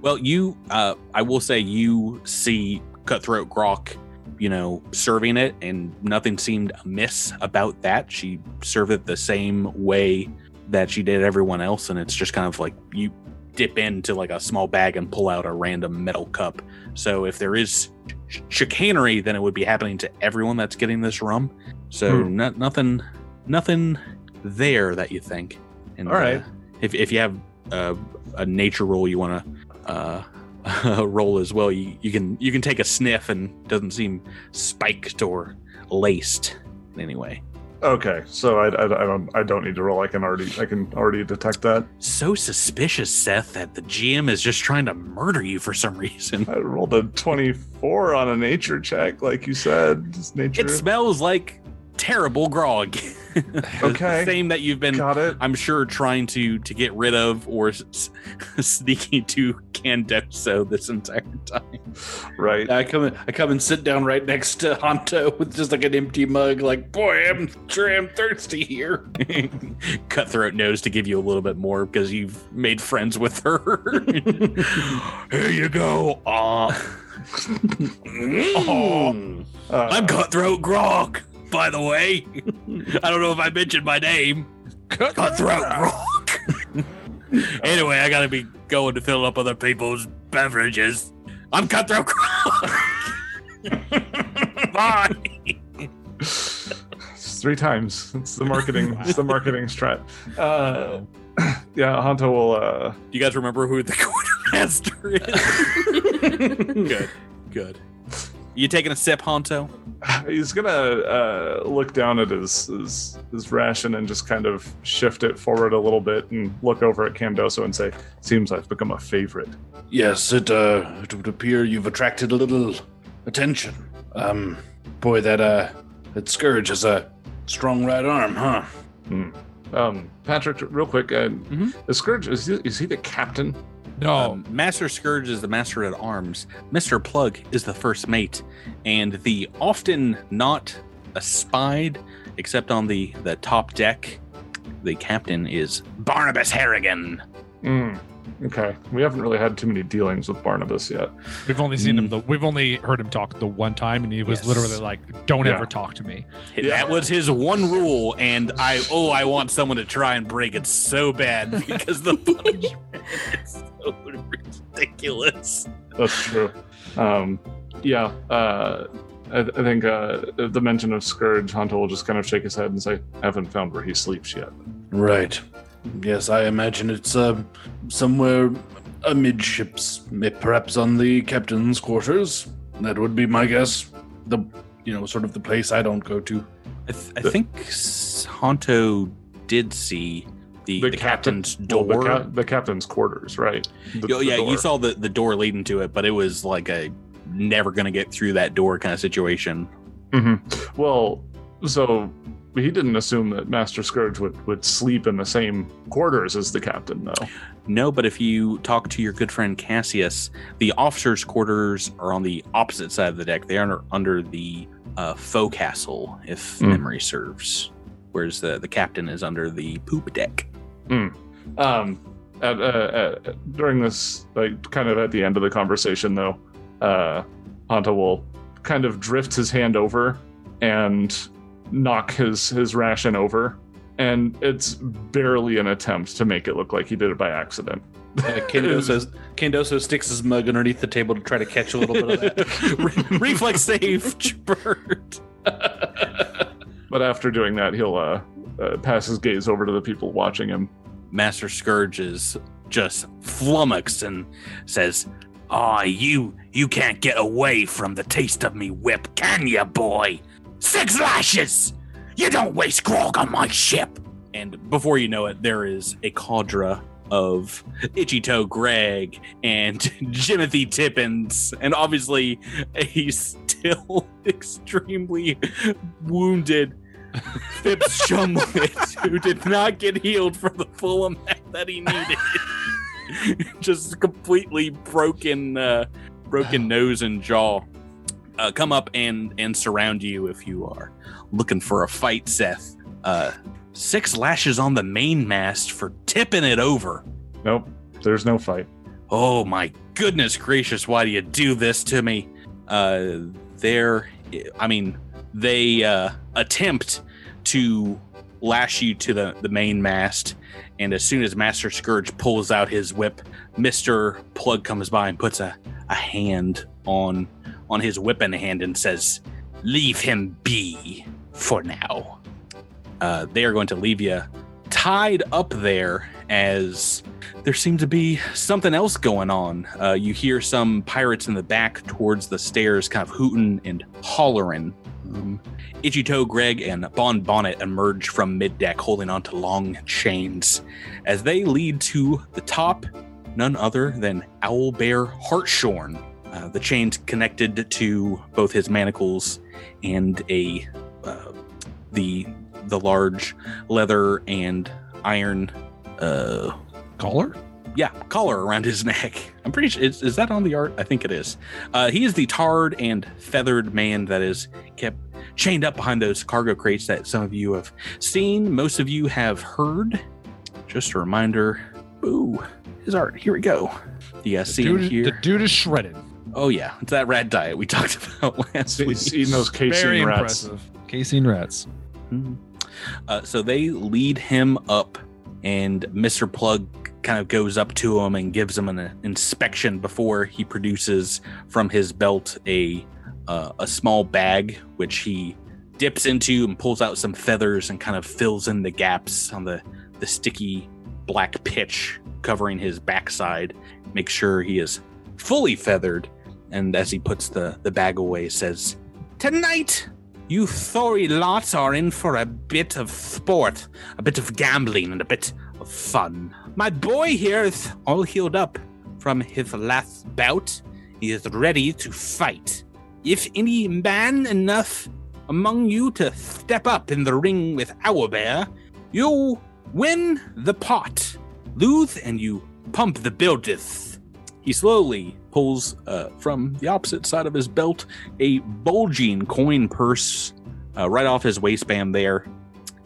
Well, you, uh, I will say, you see Cutthroat Grok, you know, serving it, and nothing seemed amiss about that. She served it the same way that she did everyone else, and it's just kind of like you dip into like a small bag and pull out a random metal cup. So if there is ch- chicanery, then it would be happening to everyone that's getting this rum. So Hmm. no- nothing, nothing there that you think. And, All right. uh, if if you have uh, a nature roll you want to uh, roll as well, you, you can you can take a sniff and doesn't seem spiked or laced in any way. Okay, so I, I, I don't I don't need to roll. I can already I can already detect that. So suspicious, Seth, that the GM is just trying to murder you for some reason. I rolled a twenty four on a nature check, like you said. Just nature. It smells like terrible grog. Okay. same that you've been Got it. I'm sure trying to to get rid of or s- sneaking to Candoso this entire time. Right. I come I come and sit down right next to Honto with just like an empty mug, like, boy, I'm sure I'm thirsty here. Cutthroat knows to give you a little bit more because you've made friends with her. Here you go. Aw. Aw. Uh, I'm Cutthroat Grok, by the way. I don't know if I mentioned my name. Cutthroat Grok. anyway, I gotta be going to fill up other people's beverages. I'm Cutthroat Grok. Bye. It's three times. It's the marketing. it's the marketing strat. Uh, yeah, Honto will. Uh, You guys remember who the quartermaster is? good, good. You taking a sip, Honto? he's gonna uh, look down at his, his his ration and just kind of shift it forward a little bit and look over at Candoso and say, "Seems I've become a favorite." Yes, it uh it would appear you've attracted a little attention. Um boy that uh that scourge has a strong right arm, huh? Um, Patrick, real quick, uh, Mhm. the Scourge is he, is he the captain? No, Um, master Scourge is the master at arms. Mister Plugg is the first mate, and the often not espied, except on the the top deck. The captain is Barnabas Harrigan. Mm. Okay, we haven't really had too many dealings with Barnabas yet. We've only seen him. The, we've only heard him talk the one time, and he was Yes. literally like, "Don't Yeah. ever talk to me." That was his one rule, and I oh I want someone to try and break it so bad because the punishment is so ridiculous. That's true. Um, yeah, uh, I, I think uh, the mention of Scourge, Honto will just kind of shake his head and say, "I "Haven't found where he sleeps yet." Right. Yes, I imagine it's uh, somewhere amidships, perhaps on the captain's quarters. That would be my guess. The you know sort of the place I don't go to. I, th- I think Honto did see the, the, captain- captain's well, door. the, ca- the captain's quarters, right? The- Oh, yeah, you saw the, the door leading to it, but it was like a never gonna get through that door kind of situation. Mhm. Well, so he didn't assume that Master Scourge would, would sleep in the same quarters as the captain, though. No, but if you talk to your good friend Cassius, the officers' quarters are on the opposite side of the deck. They are under, the uh, forecastle, if Mm. memory serves. Whereas the, the captain is under the poop deck. Um, at, uh, at, during this, like, kind of at the end of the conversation, though, uh, Honto will kind of drift his hand over and knock his his ration over, and it's barely an attempt to make it look like he did it by accident. Uh, Candoso, Candoso sticks his mug underneath the table to try to catch a little bit of that. Reflex save, Bert. But after doing that, he'll uh, uh, pass his gaze over to the people watching him. Master Scourge is just flummoxed and says, Aw, you you can't get away from the taste of me whip, can ya, boy? Six lashes! You don't waste grog on my ship! and before you know it, there is a cadre of Itchy Toe Greg and Jimothy Tippins, and obviously a still extremely wounded Fipps Shumwit, who did not get healed for the full amount that he needed. Just completely broken, uh, broken nose and jaw. Uh, come up and and surround you if you are looking for a fight, Seth. Uh, six lashes on the mainmast for tipping it over. Nope, there's no fight. Oh my goodness gracious, why do you do this to me? Uh they're I mean, they uh attempt to lash you to the, the main mast, and as soon as Master Scourge pulls out his whip, Mr. Plugg comes by and puts a, a hand on on his whipping hand and says, Leave him be for now. Uh, they are going to leave you tied up there as there seems to be something else going on. Uh, you hear some pirates in the back towards the stairs kind of hooting and hollering. Um, Itchy Toe Greg and Bon Bonnet emerge from mid deck holding onto long chains as they lead to the top, none other than Owlbear Hartshorn. Uh, the chains connected to both his manacles and a uh, the the large leather and iron uh Caller? yeah, collar around his neck. I'm pretty sure is, is that on the art? I think it is. Uh, he is the tarred and feathered man that is kept chained up behind those cargo crates that some of you have seen, most of you have heard. Just a reminder. Ooh, his art. Here we go. You guys see him Dude, here? the dude is shredded. Oh yeah, it's that rat diet we talked about last week. He's eating those casein Very rats. impressive. Casein rats. Mhm. Uh, so they lead him up, and Mr. Plugg kind of goes up to him and gives him an uh, inspection before he produces from his belt a uh, a small bag, which he dips into and pulls out some feathers and kind of fills in the gaps on the the sticky black pitch covering his backside. Make sure he is fully feathered, and as he puts the the bag away, says, "Tonight." You Thory lots are in for a bit of sport, a bit of gambling, and a bit of fun. My boy here is all healed up from his last bout. He is ready to fight. If any man enough among you to step up in the ring with Owlbear, you win the pot. Lose and you pump the buildeth. He slowly pulls uh, from the opposite side of his belt a bulging coin purse uh, right off his waistband there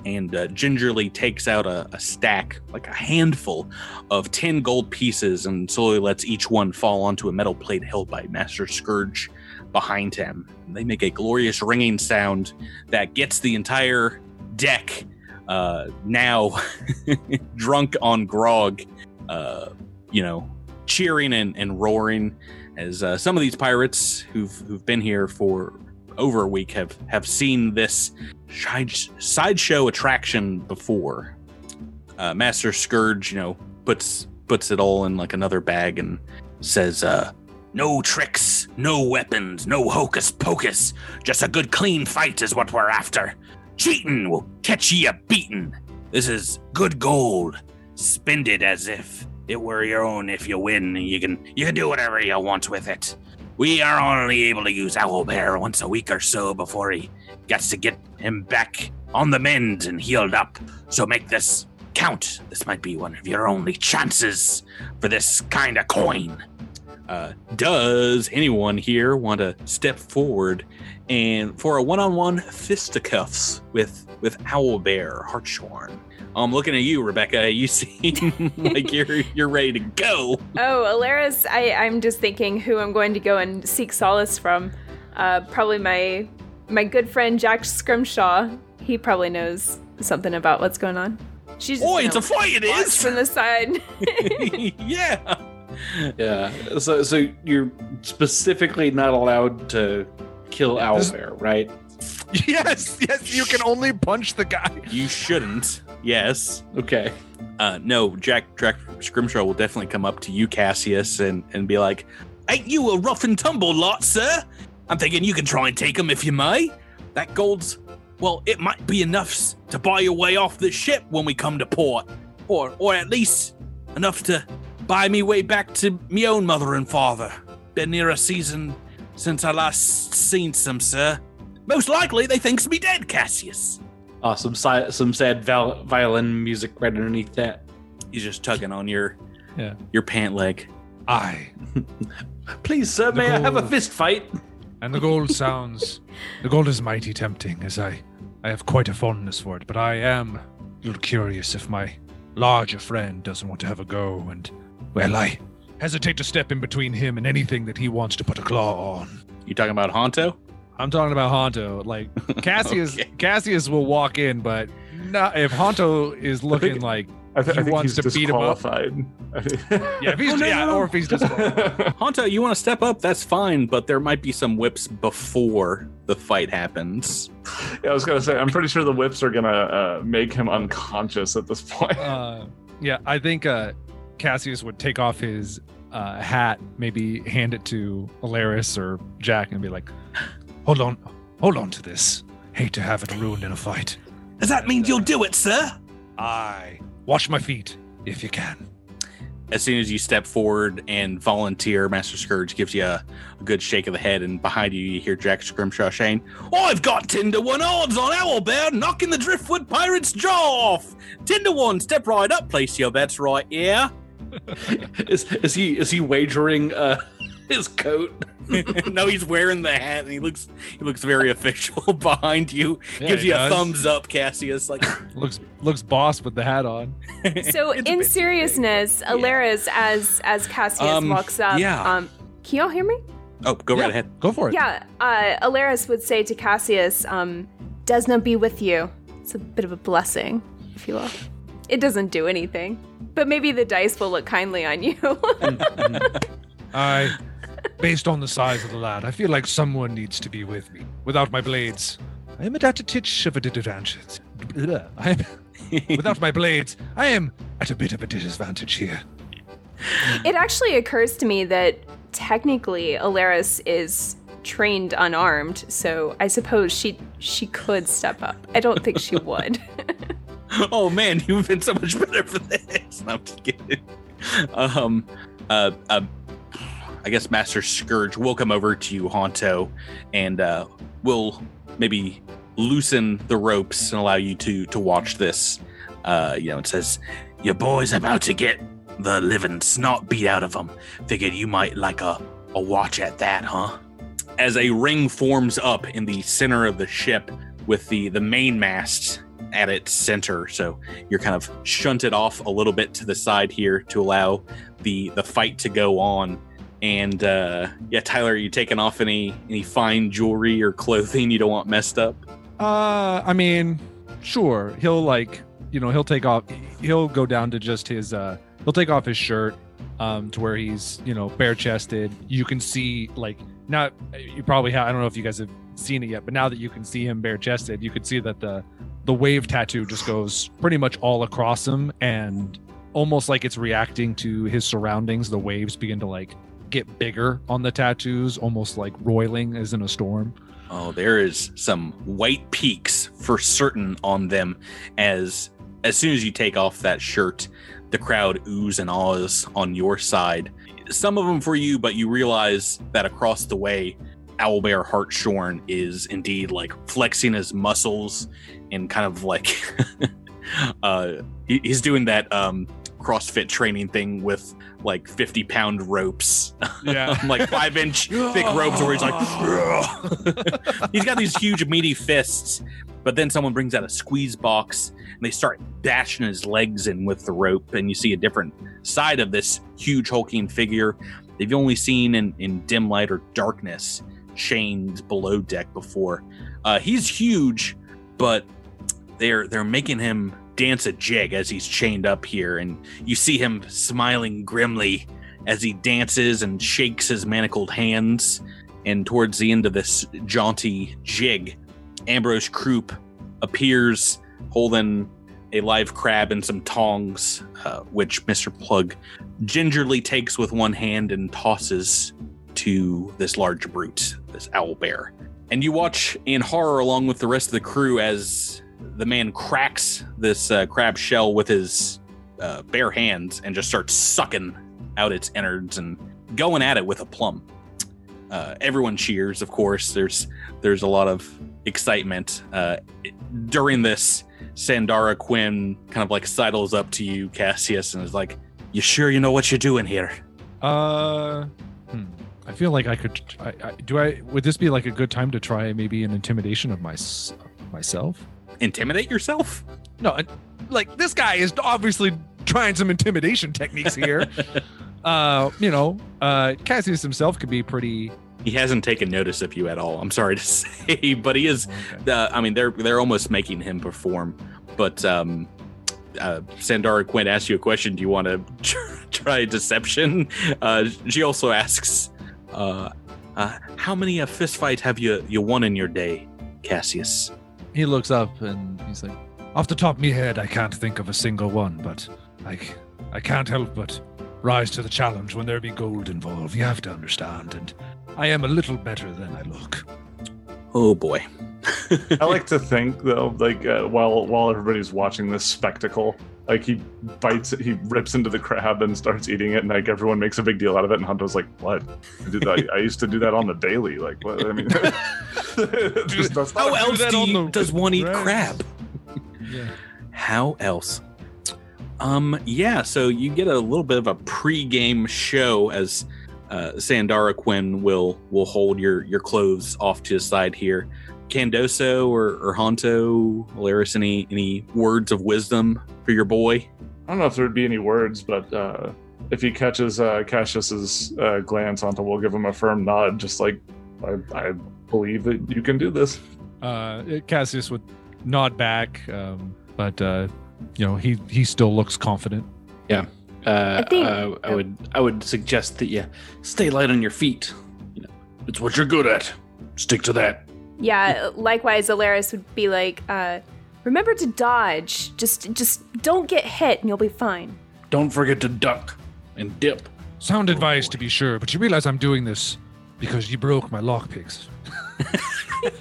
and uh, gingerly takes out a, a stack, like a handful of 10 gold pieces, and slowly lets each one fall onto a metal plate held by Master Scourge behind him. They make a glorious ringing sound that gets the entire deck uh, now drunk on grog, uh, you know, cheering and, and roaring as uh, some of these pirates who've who've been here for over a week have have seen this side, sideshow attraction before. Uh, Master Scourge, you know, puts puts it all in like another bag and says, uh, No tricks, no weapons, no hocus pocus. Just a good clean fight is what we're after. Cheating will catch ye a beating. This is good gold. Spend it as if it were your own. If you win, you can you can do whatever you want with it. We are only able to use Owlbear once a week or so before he gets to get him back on the mend and healed up. So make this count. This might be one of your only chances for this kind of coin. uh, "Does anyone here want to step forward and for a one-on-one fisticuffs with with Owlbear Hartshorn?" I'm looking at you, Rebecca. You seem like you're you're ready to go. Oh, Elaerys, I, I'm just thinking who I'm going to go and seek solace from. Uh, probably my my good friend Jack Scrimshaw. He probably knows something about what's going on. She's just it's a fight, It is from the side. yeah. Yeah. So so you're specifically not allowed to kill owlbear, right? yes, yes, you can only punch the guy. You shouldn't. Yes. Okay. Uh, no, Jack Jack Scrimshaw will definitely come up to you, Cassius, and and be like, Ain't you a rough and tumble lot, sir? I'm thinking you can try and take 'em if you may. That gold's, well, it might be enough to buy your way off the ship when we come to port. Or, or at least enough to buy me way back to me own mother and father. Been near a season since I last seen some, sir. Most likely they thinks me dead, Cassius. Oh, awesome. Si- some sad val- violin music right underneath that. he's just tugging on your Yeah. your pant leg. I Please, sir, may I have a fist fight? and the gold sounds the gold is mighty tempting as I I have quite a fondness for it, but I am a little curious if my larger friend doesn't want to have a go and well I hesitate to step in between him and anything that he wants to put a claw on. You talking about Honto? I'm talking about Honto. Like Cassius Okay. Cassius will walk in, but not if Honto is looking think- like I, th- He I think wants he's to beat him up. disqualified. yeah, if he's Oh, no, yeah, no, no. or if he's just Honto, you want to step up? That's fine, but there might be some whips before the fight happens. yeah, I was gonna say, I'm pretty sure the whips are gonna uh, make him unconscious at this point. uh, yeah, I think uh, Cassius would take off his uh, hat, maybe hand it to Elaerys or Jack, and be like, "Hold on, hold on to this. Hate to have it ruined in a fight. Does that mean you'll do it, sir? Aye. Wash my feet if you can." As soon as you step forward and volunteer, Master Scourge gives you a, a good shake of the head, and behind you, you hear Jack Scrimshaw saying, I've got 10 to 1 odds on Owlbear knocking the Driftwood Pirate's jaw off. 10 to 1, step right up, place your bets right, yeah? Is is he is he wagering uh his coat? no, he's wearing the hat, and he looks he looks very official behind you. Yeah, gives he you a thumbs up, Cassius. Like, Looks looks boss with the hat on. so, It's a in bit- seriousness, Elaerys, as as Cassius Um, walks up, yeah. um, can y'all hear me? oh, go Yeah. right ahead. Go for it. Yeah, uh, Elaerys would say to Cassius, um, Desna be with you. It's a bit of a blessing, if you will. It doesn't do anything, but maybe the dice will look kindly on you. I, based on the size of the lad, I feel like someone needs to be with me. Without my blades, I am at a titch of a disadvantage. I am, without my blades, I am at a bit of a disadvantage here. it actually occurs to me that technically Elaerys is trained unarmed, so I suppose she she could step up. I don't think she would. oh man, you've been so much better for this. No, I'm just kidding. Um, uh, uh, I guess Master Scourge will come over to you, Honto, and uh, will maybe loosen the ropes and allow you to to watch this. Uh, you know, it says Your boy's about to get the living snot beat out of him. Figured you might like a, a watch at that, huh? as a ring forms up in the center of the ship with the the main mast at its center. So you're kind of shunted off a little bit to the side here to allow the the fight to go on. And uh, yeah, Tyler, are you taking off any any fine jewelry or clothing you don't want messed up? Uh, I mean, sure. He'll like, you know, he'll take off. He'll go down to just his. uh He'll take off his shirt, um, to where he's, you know, bare chested. You can see like now. You probably have. I don't know if you guys have seen it yet, but now that you can see him bare chested, you can see that the the wave tattoo just goes pretty much all across him, and almost like it's reacting to his surroundings. The waves begin to like get bigger on the tattoos, almost like roiling as in a storm. Oh, there is some white peaks for certain on them as as soon as you take off that shirt, the crowd oohs and ahs on your side. Some of them for you, but you realize that across the way, Owlbear Hartshorn is indeed like flexing his muscles and kind of like uh he- he's doing that um CrossFit training thing with like 50 pound ropes Yeah. like five inch thick ropes where he's like he's got these huge meaty fists but then someone brings out a squeeze box and they start bashing his legs in with the rope and you see a different side of this huge hulking figure they've only seen in, in dim light or darkness chained below deck before uh, he's huge but they're they're making him dance a jig as he's chained up here and you see him smiling grimly as he dances and shakes his manacled hands. And towards the end of this jaunty jig, Ambrose Kroop appears holding a live crab and some tongs, uh, which Mr. Plugg gingerly takes with one hand and tosses to this large brute, this owl bear. And you watch in horror along with the rest of the crew as the man cracks this uh, crab shell with his uh, bare hands and just starts sucking out its innards and going at it with a plum. Uh, everyone cheers, of course. There's there's a lot of excitement uh, during this. Sandara Quinn kind of like sidles up to you, Cassius, and is like, "You sure you know what you're doing here?" Uh, hmm. I feel like I could. I, I, do I? Would this be like a good time to try maybe an intimidation of my myself? Intimidate yourself? No, like this guy is obviously trying some intimidation techniques here. uh, you know, uh, Cassius himself could be pretty. He hasn't taken notice of you at all. I'm sorry to say, but he is. Okay. Uh, I mean, they're they're almost making him perform. But um, uh, Sandara Quinn asks you a question. Do you want to try deception? Uh, she also asks, uh, uh, "How many a fist fight have you you won in your day, Cassius?" He looks up and he's like, "Off the top of my head, I can't think of a single one, but I, I can't help but rise to the challenge when there be gold involved. You have to understand, and I am a little better than I look." Oh boy. I like to think though, like uh, while while everybody's watching this spectacle, like he bites, it, he rips into the crab and starts eating it, and like everyone makes a big deal out of it. And Hunter's like, "What? I, did that, I used to do that on the daily. Like, what? I mean, just, that's How else do you- the does one eat crabs. crab? Yeah. How else? Um, yeah, so you get a little bit of a pre-game show as uh, Sandara Quinn will will hold your your clothes off to the side here. Candoso or, or Honto, Elaerys, any any words of wisdom for your boy? I don't know if there'd be any words, but uh, if he catches uh, Cassius's uh, glance onto, we'll give him a firm nod, just like I, I believe that you can do this. Uh, Cassius would nod back, um, but uh, you know he he still looks confident. Uh, I think- uh, I would I would suggest that you stay light on your feet. You know, it's what you're good at. Stick to that. Yeah, likewise, Elaerys would be like, uh, remember to dodge. Just just don't get hit and you'll be fine. Don't forget to duck and dip. Sound advice to be sure, but you realize I'm doing this because you broke my lockpicks.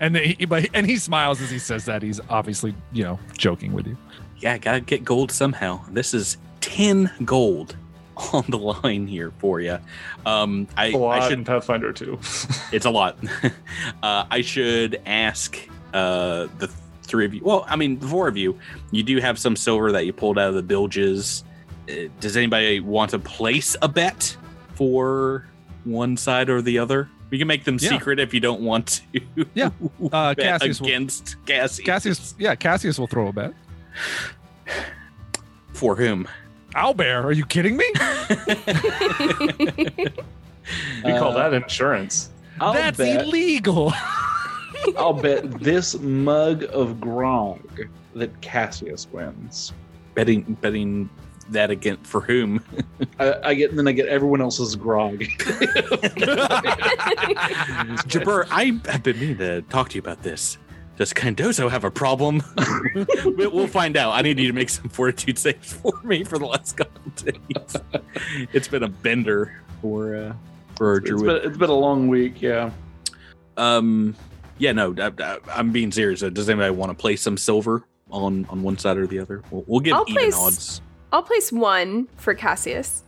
and then he, and he smiles as he says that. He's obviously you know joking with you. Yeah, gotta get gold somehow. This is ten gold on the line here for you. Um, I, A lot I in should Pathfinder 2. It's a lot. uh, I should ask uh, the three of you. Well, I mean, the four of you. You do have some silver that you pulled out of the bilges. Uh, does anybody want to place a bet for one side or the other? We can make them Yeah. secret if you don't want to. Yeah. Uh, bet Cassius will- against Cassius. Cassius, yeah, Cassius will throw a bet. For whom? Owlbear, are you kidding me? We call Uh, that insurance. I'll That's bet, illegal. I'll bet this mug of grog that Cassius wins. Betting betting that again for whom? I, I get then I get everyone else's grog. Jabber, I have been meaning to talk to you about this. Does Candoso have a problem? We- we'll find out. I need you to make some fortitude saves for me for the last couple of days. it's been a bender for uh, for our it's druid. been, it's been a long week. Yeah. Um, yeah, no, I, I, I'm being serious. Uh, Does anybody want to play some silver on on one side or the other? We'll, we'll give I'll even place- odds. I'll place one for Cassius.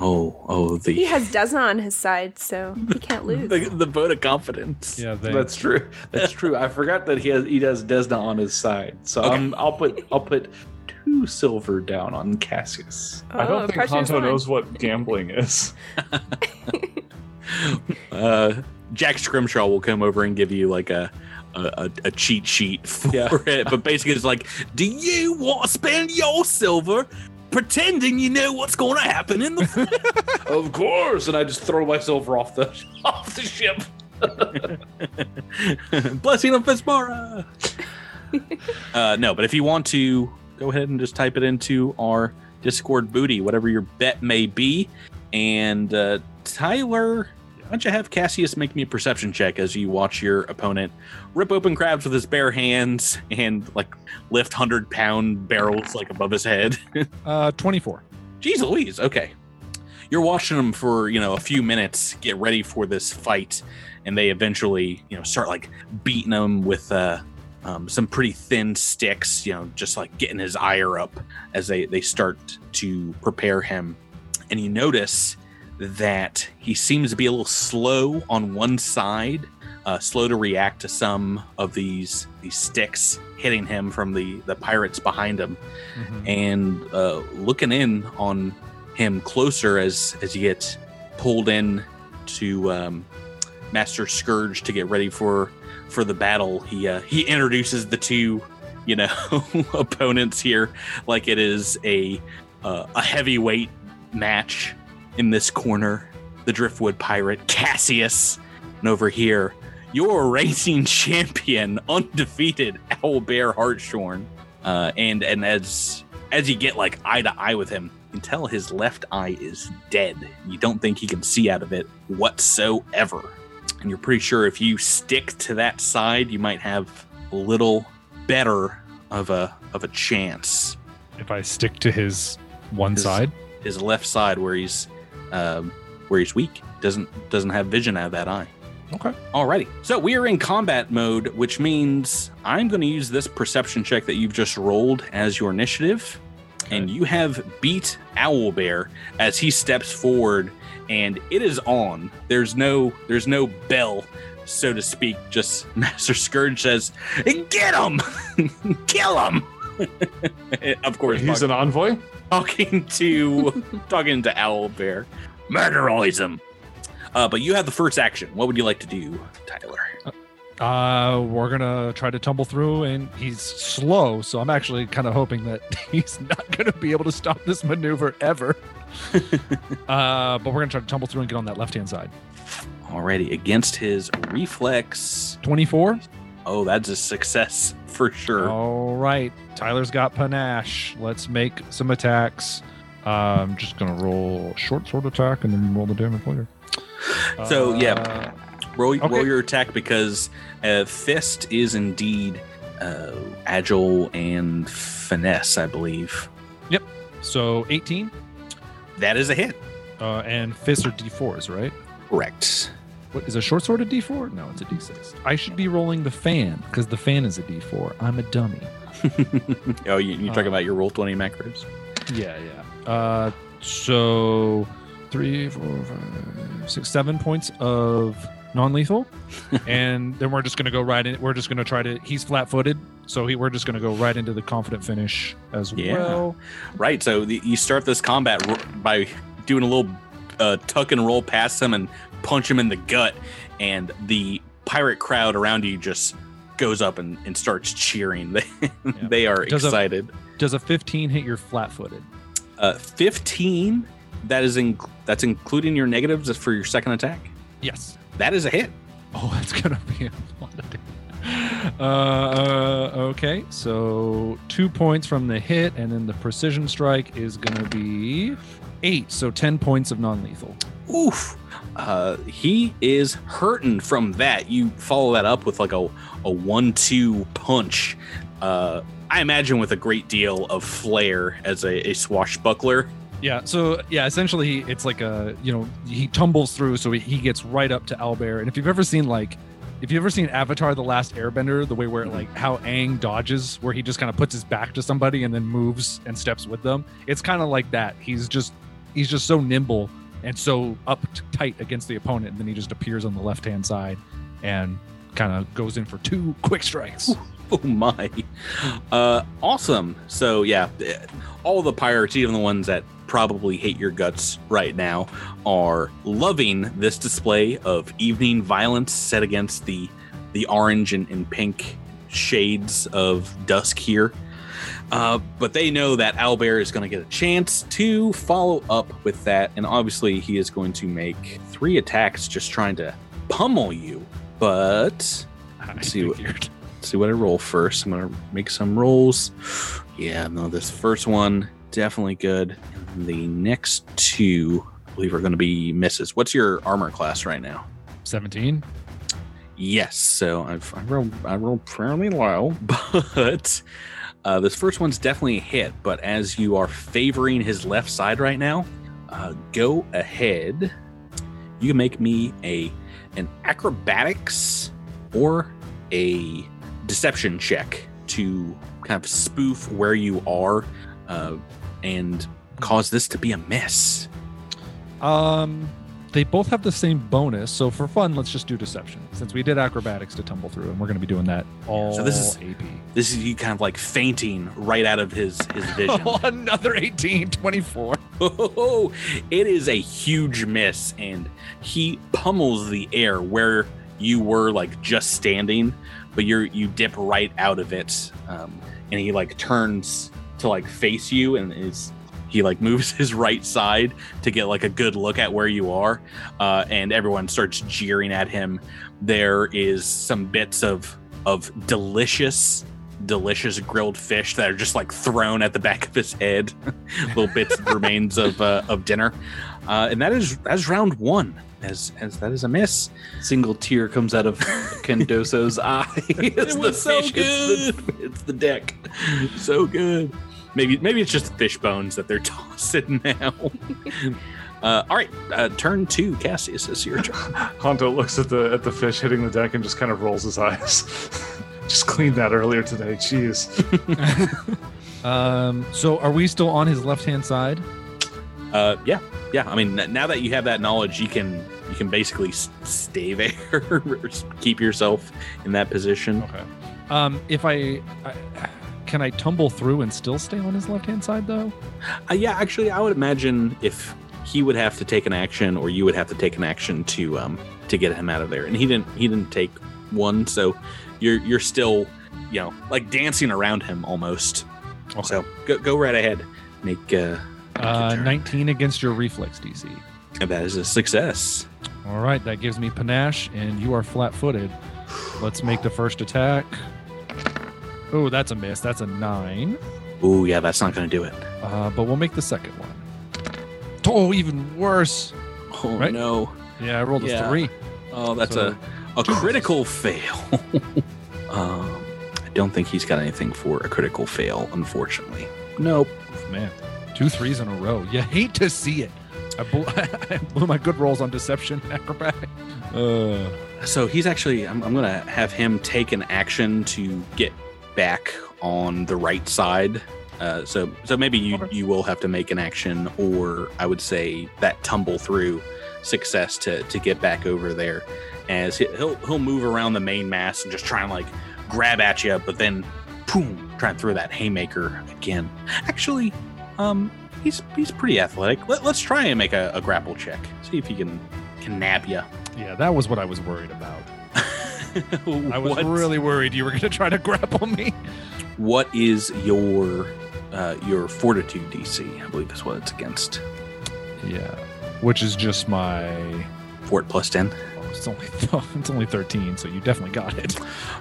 Oh, oh, the He has Desna on his side, so he can't lose. the, the vote of confidence. Yeah, they, That's true. That's true. I forgot that he has he does Desna on his side. So Okay. um, I'll put I'll put two silver down on Cassius. I Oh, don't think Kanto knows what gambling is. Uh, Jack Scrimshaw will come over and give you like a. A, a, a cheat sheet for Yeah. it, but basically it's like, do you want to spend your silver pretending you know what's going to happen in the Of course, and I just throw myself off the off the ship. Blessing of Besmara. uh, no, but if you want to, go ahead and just type it into our Discord booty, whatever your bet may be. And uh, Tyler, why don't you have Cassius make me a perception check as you watch your opponent rip open crabs with his bare hands and like lift hundred pound barrels like above his head. uh, 24. Jeez Louise. Okay. You're watching them for, you know, a few minutes get ready for this fight, and they eventually, you know, start like beating him with uh, um, some pretty thin sticks, you know, just like getting his ire up as they, they start to prepare him. And you notice that he seems to be a little slow on one side, uh, slow to react to some of these these sticks hitting him from the the pirates behind him Mhm. and uh, looking in on him closer as as you get pulled in to um, Master Scourge to get ready for for the battle. He uh, he introduces the two, you know, opponents here like it is a uh, a heavyweight match in this corner. The Driftwood Pirate Cassius, and over here, your racing champion, undefeated Owlbear Hartshorn. Uh, and and as as you get like eye to eye with him, you can tell his left eye is dead. You don't think he can see out of it whatsoever. And you're pretty sure if you stick to that side, you might have a little better of a of a chance. If I stick to his one His- side, His left side, where he's um, where he's weak, doesn't doesn't have vision out of that eye. Okay. Alrighty. So we are in combat mode, which means I'm going to use this perception check that you've just rolled as your initiative. And you have beat Owlbear as he steps forward and it is on. There's no there's no bell, so to speak. Just Master Scourge says, Get him! Kill him! of course, He's an envoy. Talking to talking to Owlbear. Murderize him. Uh, but you have the first action. What would you like to do, Tyler? uh, we're gonna try to tumble through, and he's slow, so I'm actually kind of hoping that he's not gonna be able to stop this maneuver ever. uh, but we're gonna try to tumble through and get on that left hand side. Already against his reflex. 24. Oh, that's a success for sure. All right, Tyler's got panache. Let's make some attacks. Uh, I'm just gonna roll short sword attack and then roll the damage later. So, yeah. Uh, roll, okay. roll your attack because uh, fist is indeed uh, agile and finesse, I believe. Yep. So 18, That is a hit. uh, and fists are d4s, right? Correct. What is a short sword a d4? No, it's a d6. I should be rolling the fan because the fan is a d4. I'm a dummy. oh, you, you're talking Uh, about your Roll20 macros? Yeah, yeah. Uh, so three, four, five, six, seven points of non-lethal, and then we're just gonna go right in. We're just gonna try to. He's flat-footed, so he, we're just gonna go right into the confident finish as Yeah. well. Right. So the, you start this combat r- by doing a little uh, tuck and roll past him and punch him in the gut, and the pirate crowd around you just goes up and, and starts cheering. They, they are Does a- excited. Does a 15 hit your flat-footed? Uh, 15. That is in, that's including your negatives for your second attack. Yes. That is a hit. Oh, that's gonna be a lot of damage. Uh, uh, okay, so two points from the hit, and then the precision strike is gonna be eight, so ten points of non-lethal. Oof. Uh, he is hurting from that. You follow that up with like a, a one-two punch. Uh, I imagine with a great deal of flair as a, a swashbuckler. Yeah, so yeah, essentially it's like a you know he tumbles through, so he, gets right up to Owlbear, and if you've ever seen like. If you've ever seen Avatar: The Last Airbender, the way where like how Aang dodges, where he just kind of puts his back to somebody and then moves and steps with them, it's kind of like that. He's just he's just so nimble and so up tight against the opponent, and then he just appears on the left hand side and kind of goes in for two quick strikes. Oh my. Uh, awesome. So yeah, eh, all the pirates, even the ones that probably hate your guts right now, are loving this display of evening violence set against the the orange and, and pink shades of dusk here. Uh, but they know that Owlbear is going to get a chance to follow up with that, and obviously he is going to make three attacks, just trying to pummel you. But I see what- figured. see what I roll first. I'm gonna make some rolls. Yeah, no, this first one definitely good. And the next two, I believe, are gonna be misses. What's your armor class right now? 17. Yes, so I've I rolled I rolled fairly low, but uh, this first one's definitely a hit. But as you are favoring his left side right now, uh, go ahead. You can make me a an acrobatics or a deception check to kind of spoof where you are uh, and cause this to be a miss. Um, they both have the same bonus, so for fun, let's just do deception. Since we did acrobatics to tumble through, and we're going to be doing that all So this is- AP. This is you kind of like fainting right out of his his vision. Another 18, 24. Oh, it is a huge miss, and he pummels the air where you were like just standing, but you're you dip right out of it, um, and he like turns to like face you, and is he like moves his right side to get like a good look at where you are, uh, and everyone starts jeering at him. There is some bits of of delicious delicious grilled fish that are just like thrown at the back of his head little bits remains of uh, of dinner uh, and that is that is round one as as that is a miss Single tear comes out of Candoso's eye. it's was so It's the, it's the deck. so good maybe maybe it's just fish bones that they're tossing now uh, all right uh, turn two cassius is your turn Honto looks at the at the fish hitting the deck and just kind of rolls his eyes. just cleaned that earlier today. Jeez. Um, so are we still on his left hand side? uh, yeah yeah i mean n- now that you have that knowledge you can you can basically s- stay there keep yourself in that position Okay. Um, if I, I can I tumble through and still stay on his left hand side though? Uh, yeah, actually, I would imagine if he would have to take an action, or you would have to take an action to um to get him out of there, and he didn't. He didn't take one, so you're you're still, you know, like dancing around him almost. Okay. So go go right ahead. Make uh, Uh, 19 against your reflex DC. and that is a success. All right, that gives me panache, and you are flat footed. Let's make the first attack. Oh, that's a miss. That's a nine. Ooh, yeah, that's not going to do it. Uh, but we'll make the second one. Oh, even worse. Oh Right? no! Yeah, I rolled a Yeah. three. Oh, that's So, a a critical fail. um, I don't think he's got anything for a critical fail, unfortunately. Nope. Man, two threes in a row. You hate to see it. I blew, I blew my good rolls on deception and acrobatic. Uh, So he's actually, I'm, I'm going to have him take an action to get back on the right side. Uh, so, so maybe you, Okay. you will have to make an action, or I would say that tumble through success to, to get back over there. As he- he'll he'll move around the main mass and just try and like grab at you, but then, boom, try and throw that haymaker again. Actually, um, he's he's pretty athletic. Let, let's try and make a, a grapple check. See if he can can nab you. Yeah, that was what I was worried about. I was really worried you were going to try to grapple me. What is your uh, your fortitude DC? I believe is what it's against. Yeah, which is just my. Fort plus ten. Oh, it's only it's only thirteen, so you definitely got it.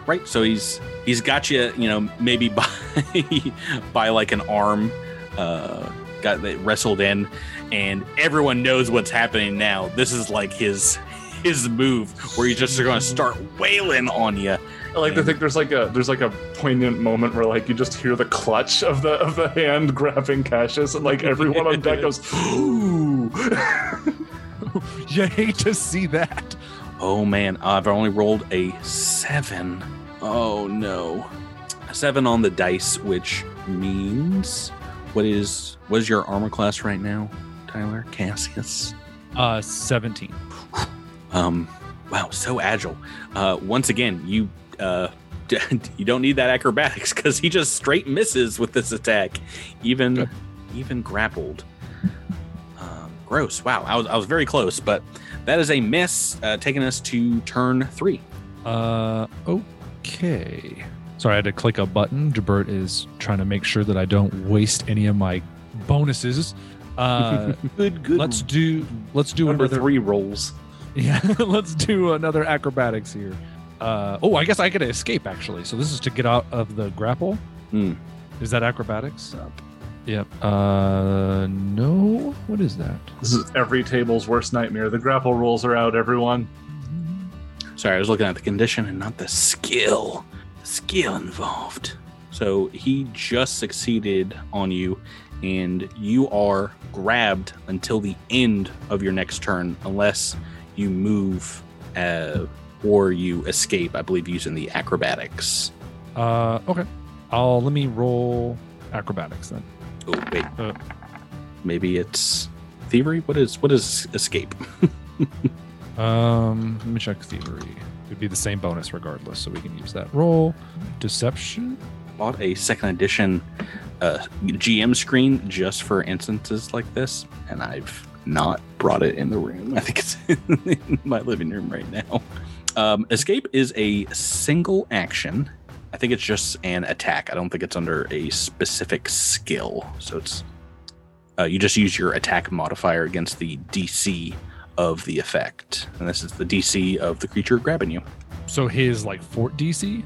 Right. So he's he's got you. You know, maybe by by like an arm. Uh, got wrestled in, and everyone knows what's happening now. This is like his his move where he's just going to start wailing on you. I like to think there's like a there's like a poignant moment where like you just hear the clutch of the of the hand grabbing Cassius and like everyone on deck goes ooh. you hate to see that. Oh man, I've only rolled a seven. Oh no, a seven on the dice, which means what is what is your armor class right now, Tyler Cassius? Uh, seventeen. Um, wow, so agile. Uh, once again, you uh, you don't need that acrobatics because he just straight misses with this attack, even Good. even grappled. Um, gross. Wow, I was I was very close, but that is a miss, uh, taking us to turn three. Uh, okay. Sorry, I had to click a button. Jabert is trying to make sure that I don't waste any of my bonuses. Uh, Good, good. let's do let's do number another three rolls. Yeah, let's do another acrobatics here. Uh, oh, I guess I get to escape actually. So this is to get out of the grapple. Hmm. Is that acrobatics? Yep. Uh, no. What is that? This is every table's worst nightmare. The grapple rules are out, everyone. Sorry, I was looking at the condition and not the skill. The skill involved. So he just succeeded on you, and you are grabbed until the end of your next turn, unless you move uh, or you escape. I believe using the acrobatics. Uh, okay. I'll let me roll acrobatics then. Oh wait, Uh. maybe it's thievery. What is what is escape? Um, let me check thievery. It'd be the same bonus regardless, so we can use that roll. Deception. bought a second edition uh, GM screen just for instances like this, and I've not brought it in the room. I think it's in my living room right now. Um, escape is a single action. I think it's just an attack. I don't think it's under a specific skill. So it's uh, you just use your attack modifier against the DC of the effect, and this is the DC of the creature grabbing you So his like fort DC.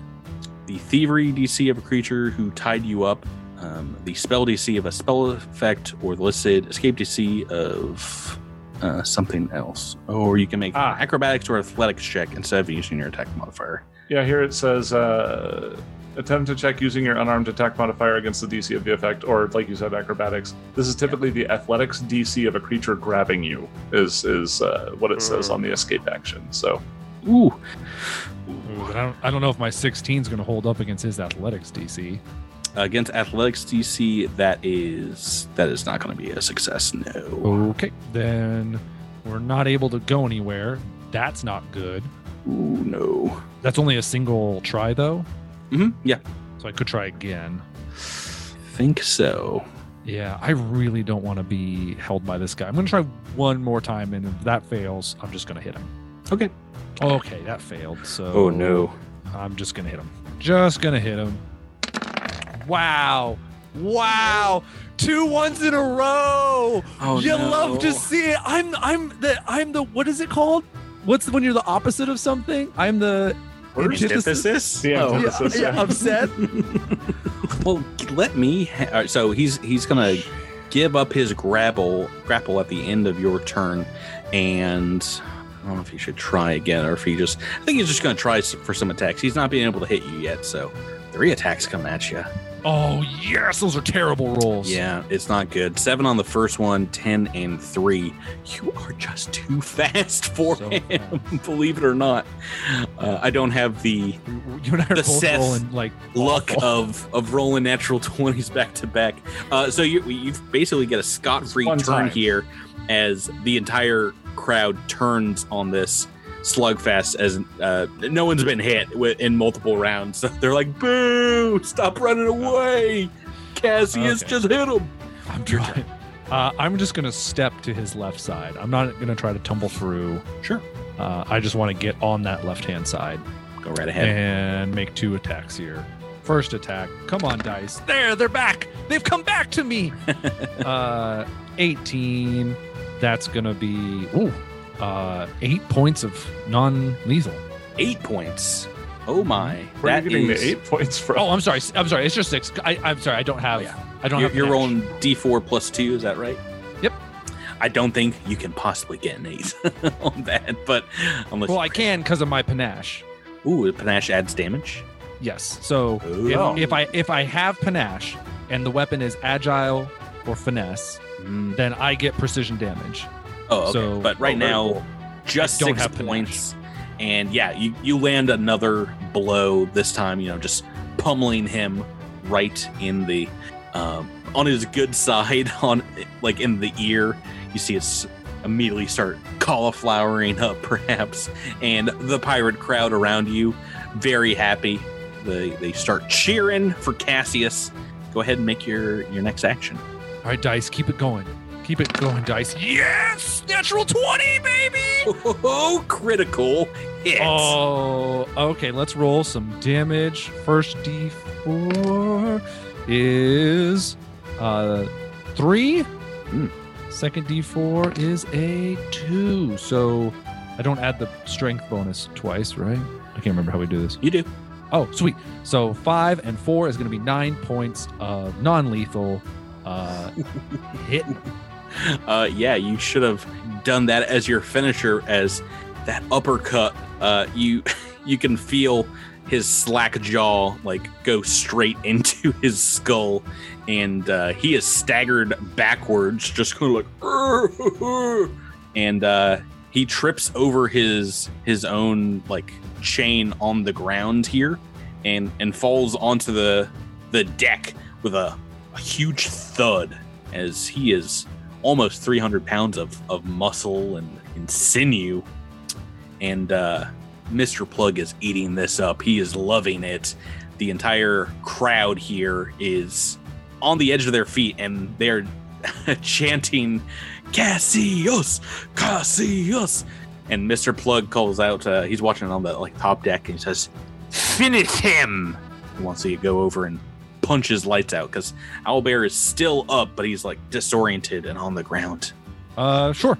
the thievery DC of a creature who tied you up, um, the spell DC of a spell effect, or the listed escape DC of uh, something else. Or you can make Ah. acrobatics or athletics check instead of using your attack modifier. Yeah, here it says uh, attempt to check using your unarmed attack modifier against the DC of the effect, or like you said, acrobatics. This is typically the athletics DC of a creature grabbing you. Is is uh, what it says on the escape action. So Ooh, Ooh, but I don't, I don't know if my 16 is going to hold up against his athletics DC. Against athletics DC, that is that is not going to be a success. No. Okay, then we're not able to go anywhere. That's not good. Ooh, no. That's only a single try though, hmm Yeah, so I could try again. think so. Yeah, I really don't want to be held by this guy. I'm going to try one more time, and if that fails, I'm just going to hit him. Okay. Okay, that failed. So Oh no. I'm just gonna hit him. Just gonna hit him. Wow. Wow. Two ones in a row. Oh you no. love to see it. I'm I'm the I'm the what is it called? What's when you're the opposite of something? I'm the Antithesis? the Oh. antithesis. yeah, yeah, upset. well, let me. Ha- so he's he's gonna give up his grapple grapple at the end of your turn, and I don't know if he should try again or if he just. I think he's just gonna try for some attacks. He's not being able to hit you yet, so three attacks come at you. Oh yes, those are terrible rolls. Yeah, it's not good. Seven on the first one, ten and three. You are just too fast for So him. Believe it or not, uh, I don't have the You and I The Seth rolling like luck awful. of of rolling natural 20s back to back. Uh, so you you basically get a scot free turn time. here as the entire crowd turns on this slugfest as uh, no one's been hit in multiple rounds. They're like, "Boo! Stop running away!" Cassius Okay. just hit him. I'm trying. Uh, I'm just gonna step to his left side. I'm not gonna try to tumble through. Sure. Uh, I just want to get on that left hand side Go right ahead. and make two attacks here. First attack. Come on, dice. There, they're back. They've come back to me. uh, 18. That's gonna be ooh, uh, eight points of non-lethal. Eight points. Oh my. Where are you getting is- the eight points from? Oh, I'm sorry. I'm sorry. It's just six. I, I'm sorry. I don't have. Oh, yeah. I don't You're, have. you're rolling D4 plus two, is that right? Yep. I don't think you can possibly get an eight on that, but unless Well, I can because of my panache. Ooh, panache adds damage. Yes. So Oh. if, if I if I have panache and the weapon is agile or finesse, Mm. then I get precision damage. Oh, okay. So- but right Oh, now, cool. just six points, and yeah, you you land another blow this time. You know, just pummeling him right in the um, on his good side, on like in the ear. You see it immediately start cauliflowering up, perhaps, and the pirate crowd around you, very happy. They they start cheering for Cassius. Go ahead and make your your next action. All right, dice, keep it going. Keep it going, dice. Yes, natural twenty, baby. Oh, critical hit. Oh, okay. Let's roll some damage. First D4 is uh three. Hmm. Second D4 is a two. So I don't add the strength bonus twice, right? I can't remember how we do this. You do. Oh, sweet. So five and four is going to be nine points of non-lethal uh, hit. Uh, yeah, you should have done that as your finisher, as that uppercut. Uh, you you can feel his slack jaw like go straight into his skull, and uh, he is staggered backwards, just kind of like, and uh, he trips over his his own like chain on the ground here, and and falls onto the the deck with a, a huge thud as he is almost 300 pounds of, of muscle and, and sinew. And uh, Mr. Plugg is eating this up. He is loving it. The entire crowd here is on the edge of their feet and they're chanting, Cassius, Cassius. And Mr. Plugg calls out, uh, he's watching on the like top deck and he says, Finish him! He wants you to go over and punch his lights out because Owlbear is still up, but he's like disoriented and on the ground. Uh, sure.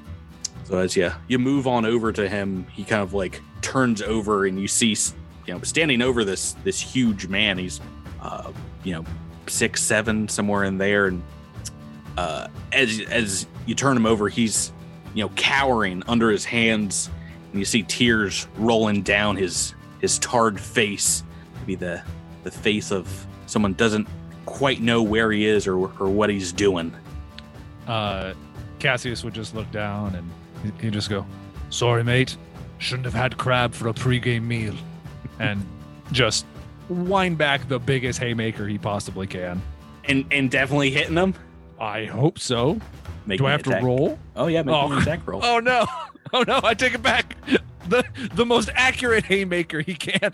So as yeah, you move on over to him, he kind of like turns over and you see, you know, standing over this this huge man. He's, uh, you know, six seven somewhere in there, and uh, as as you turn him over, he's you know cowering under his hands, and you see tears rolling down his his tarred face. Maybe the the face of someone doesn't quite know where he is or or what he's doing. Uh, Cassius would just look down and he- he'd just go, "Sorry, mate. Shouldn't have had crab for a pregame meal," and just wind back the biggest haymaker he possibly can. And and definitely hitting them? I hope so. Make Do I have to roll? Oh yeah, make Oh. an attack roll. Oh no! Oh no! I take it back. The the most accurate haymaker he can.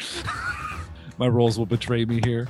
My rolls will betray me here.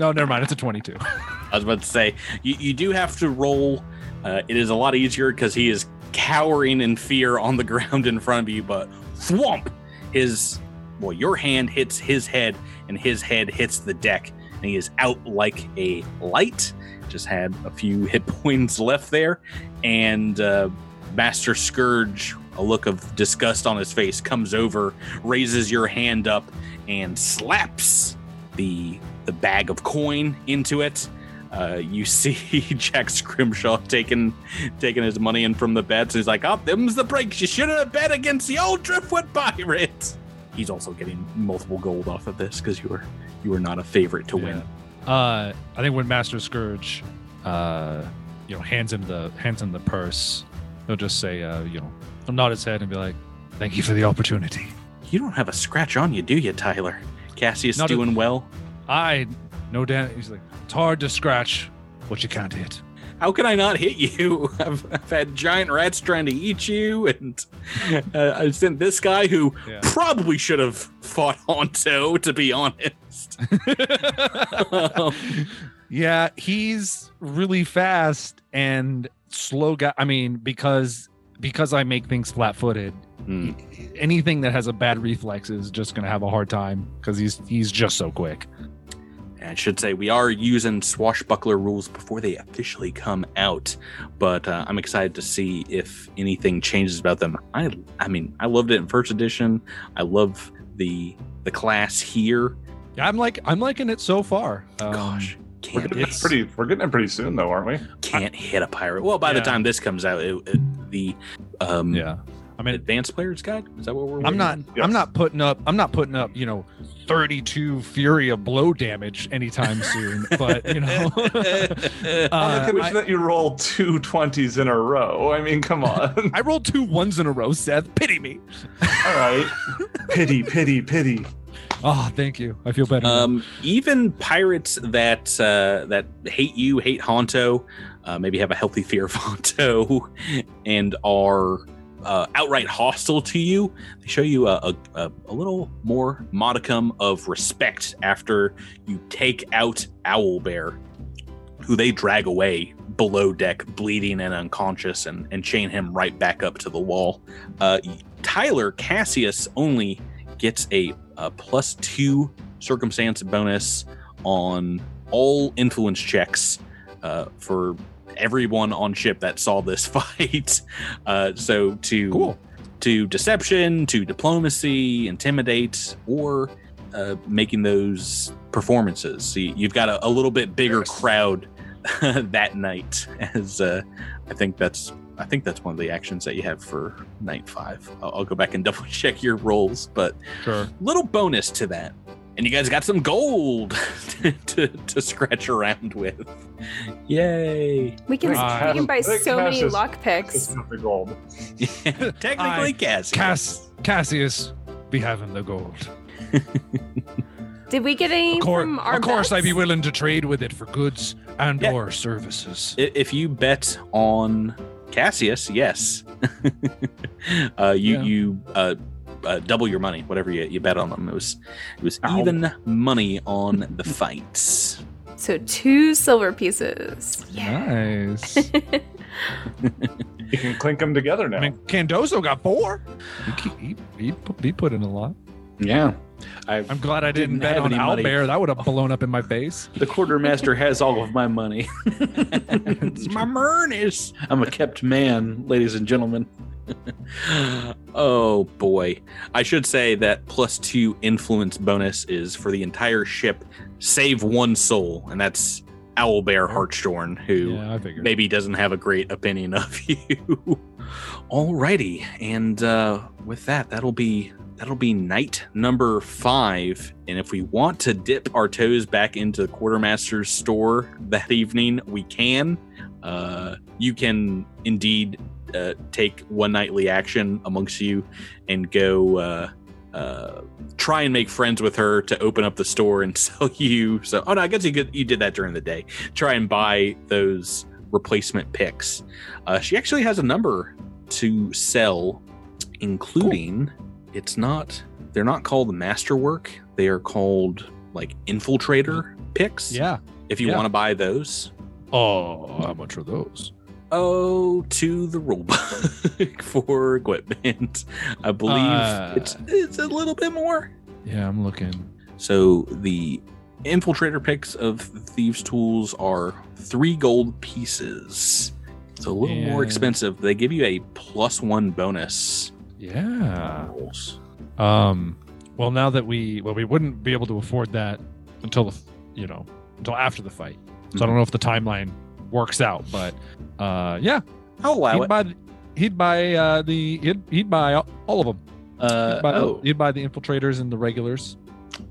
No, never mind. It's a twenty-two. I was about to say you, you do have to roll. Uh, it is a lot easier because he is cowering in fear on the ground in front of you. But thwomp, his well, your hand hits his head, and his head hits the deck, and he is out like a light. Just had a few hit points left there, and uh, Master Scourge, a look of disgust on his face, comes over, raises your hand up, and slaps the the bag of coin into it. Uh, you see Jack Scrimshaw taking taking his money in from the bets. He's like, "Oh, them's the breaks. You shouldn't have bet against the old Driftwood Pirates." He's also getting multiple gold off of this because you were you were not a favorite to win. Uh, I think when Master Scourge, uh, you know, hands him the hands him the purse, he'll just say, uh, you know, he'll nod his head and be like, "Thank you for the opportunity." You don't have a scratch on you, do you, Tyler? Cassius Not a- doing well. I no damn. He's like, it's hard to scratch what you can't hit. How can I not hit you? I've, I've had giant rats trying to eat you, and uh, I sent this guy who Yeah. probably should have fought Honto, to be honest. Um, Yeah, he's really fast and slow guy. I mean, because because I make things flat-footed, Hmm. anything that has a bad reflex is just gonna have a hard time because he's he's just so quick. I should say we are using swashbuckler rules before they officially come out, but uh, I'm excited to see if anything changes about them. I, I mean, I loved it in first edition. I love the the class here. Yeah, I'm like I'm liking it so far. Um, Gosh, We're can't getting it it's- pretty. We're getting it pretty soon, though, aren't we? can't hit a pirate. Well, by the time this comes out, it, it- the um, yeah. I mean, advanced player's guide is that what we're? I'm not. Yes. I'm not putting up. I'm not putting up. You know, 32 fury of blow damage anytime soon. But you know, On the uh, condition I, that you roll two 20s in a row. I mean, come on. I rolled two ones in a row. Seth, pity me. All right. Pity, pity, pity. Oh, thank you. I feel better. Um, even pirates that uh, that hate you, hate Honto, uh, maybe have a healthy fear of Honto, and are uh, outright hostile to you. They show you a, a, a, little more modicum of respect after you take out Owlbear, who they drag away below deck, bleeding and unconscious, and, and chain him right back up to the wall. Uh, Tyler Cassius only gets a, a plus two circumstance bonus on all influence checks uh, for everyone on ship that saw this fight. Uh, so to cool. to deception, to diplomacy, intimidate, or uh, making those performances. So you- you've got a, a little bit bigger Yes. crowd that night. As uh, I think that's I think that's one of the actions that you have for night five. I'll, I'll go back and double check your rolls, but Sure. little bonus to that. And you guys got some gold to, to scratch around with. Yay! We can, Uh, we can buy so many Cassius- lock It's not the gold. Technically, I- Cass. Cass Cassius be having the gold. Did we get any Of, cour- from our of course, I'd be willing to trade with it for goods and Yeah. or services. If you bet on Cassius, yes, uh, you Yeah. you uh, uh, double your money. Whatever you, you bet on them, it was it was Ow. even money on the fights. So two silver pieces. Nice. You can clink them together now. I mean, Candoso got four. He, he, he, put, he put in a lot. Yeah. I, I'm glad I didn't, Didn't bet have on any money. Owlbear. That would have blown up in my face. the quartermaster has all of my money. it's my Mernus. I'm a kept man, ladies and gentlemen. oh boy. I should say that plus two influence bonus is for the entire ship, save one soul, and that's Owlbear Hartshorn, who Yeah, maybe doesn't have a great opinion of you. Alrighty, and uh, with that, that'll be that'll be night number five. And if we want to dip our toes back into the quartermaster's store that evening, we can. Uh, you can indeed uh, take one nightly action amongst you and go uh, uh, try and make friends with her to open up the store and sell you. So, oh no, I guess you could, you did that during the day. Try and buy those replacement picks. Uh, she actually has a number to sell, including it's not they're not called masterwork. They are called like infiltrator picks. Yeah. If you Yeah. want to buy those, Oh, how much are those? oh to the rulebook for equipment. I believe Uh, it's it's a little bit more. Yeah, I'm looking. So the infiltrator picks of thieves tools are three gold pieces. It's a little more expensive. They give you a plus one bonus. Yeah. Um. Well, now that we well, we wouldn't be able to afford that until the you know until after the fight. So I don't know if the timeline works out, but uh, yeah, I'll allow he'd it. buy he'd buy uh, the he'd, he'd buy all all of them. Uh, He'd buy, oh, the, he'd buy the infiltrators and the regulars.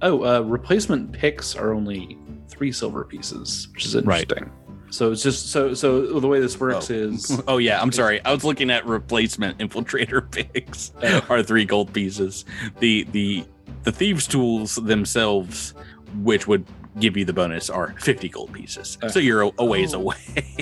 oh, uh, replacement picks are only three silver pieces, which is interesting. Right. interesting. So it's just so so the way this works Oh. is Oh yeah, I'm sorry. I was looking at replacement infiltrator picks Oh. are three gold pieces. The the the thieves tools themselves, which would give you the bonus, are 50 gold pieces. Uh, so you're a, a ways oh. away.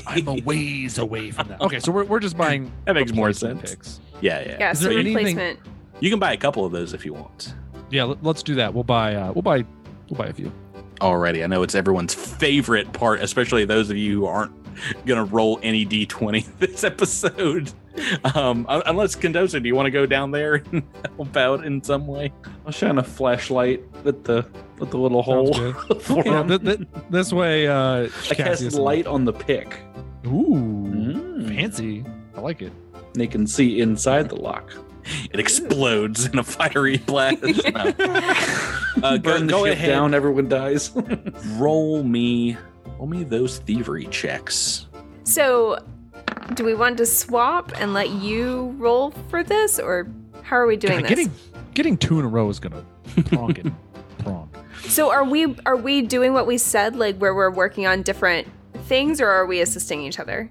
I'm a ways away from that. Okay, so we're, we're just buying that makes more replacement sense. picks. Yeah, yeah. Yeah, Is so there anything- replacement. You can buy a couple of those if you want. Yeah, let, us do that. We'll buy uh, we'll buy we'll buy a few. already. I know it's everyone's favorite part, especially those of you who aren't gonna roll any d20 this episode. Um, unless Candoso, do you want to go down there and help out in some way? I'll shine a flashlight at the at the little hole. Sounds good. for Yeah, him. th- th- this way, uh, I cast Cassius- light on the pick. Ooh, fancy. I like it. They can see inside the lock. It explodes in a fiery blast. No. Uh, go Burn the go ship ahead. down. Everyone dies. Roll me, roll me those thievery checks. So, do we want to swap and let you roll for this, or how are we doing God, this? getting getting two in a row is gonna prong it. prong. So, are we are we doing what we said, like where we're working on different things, or are we assisting each other?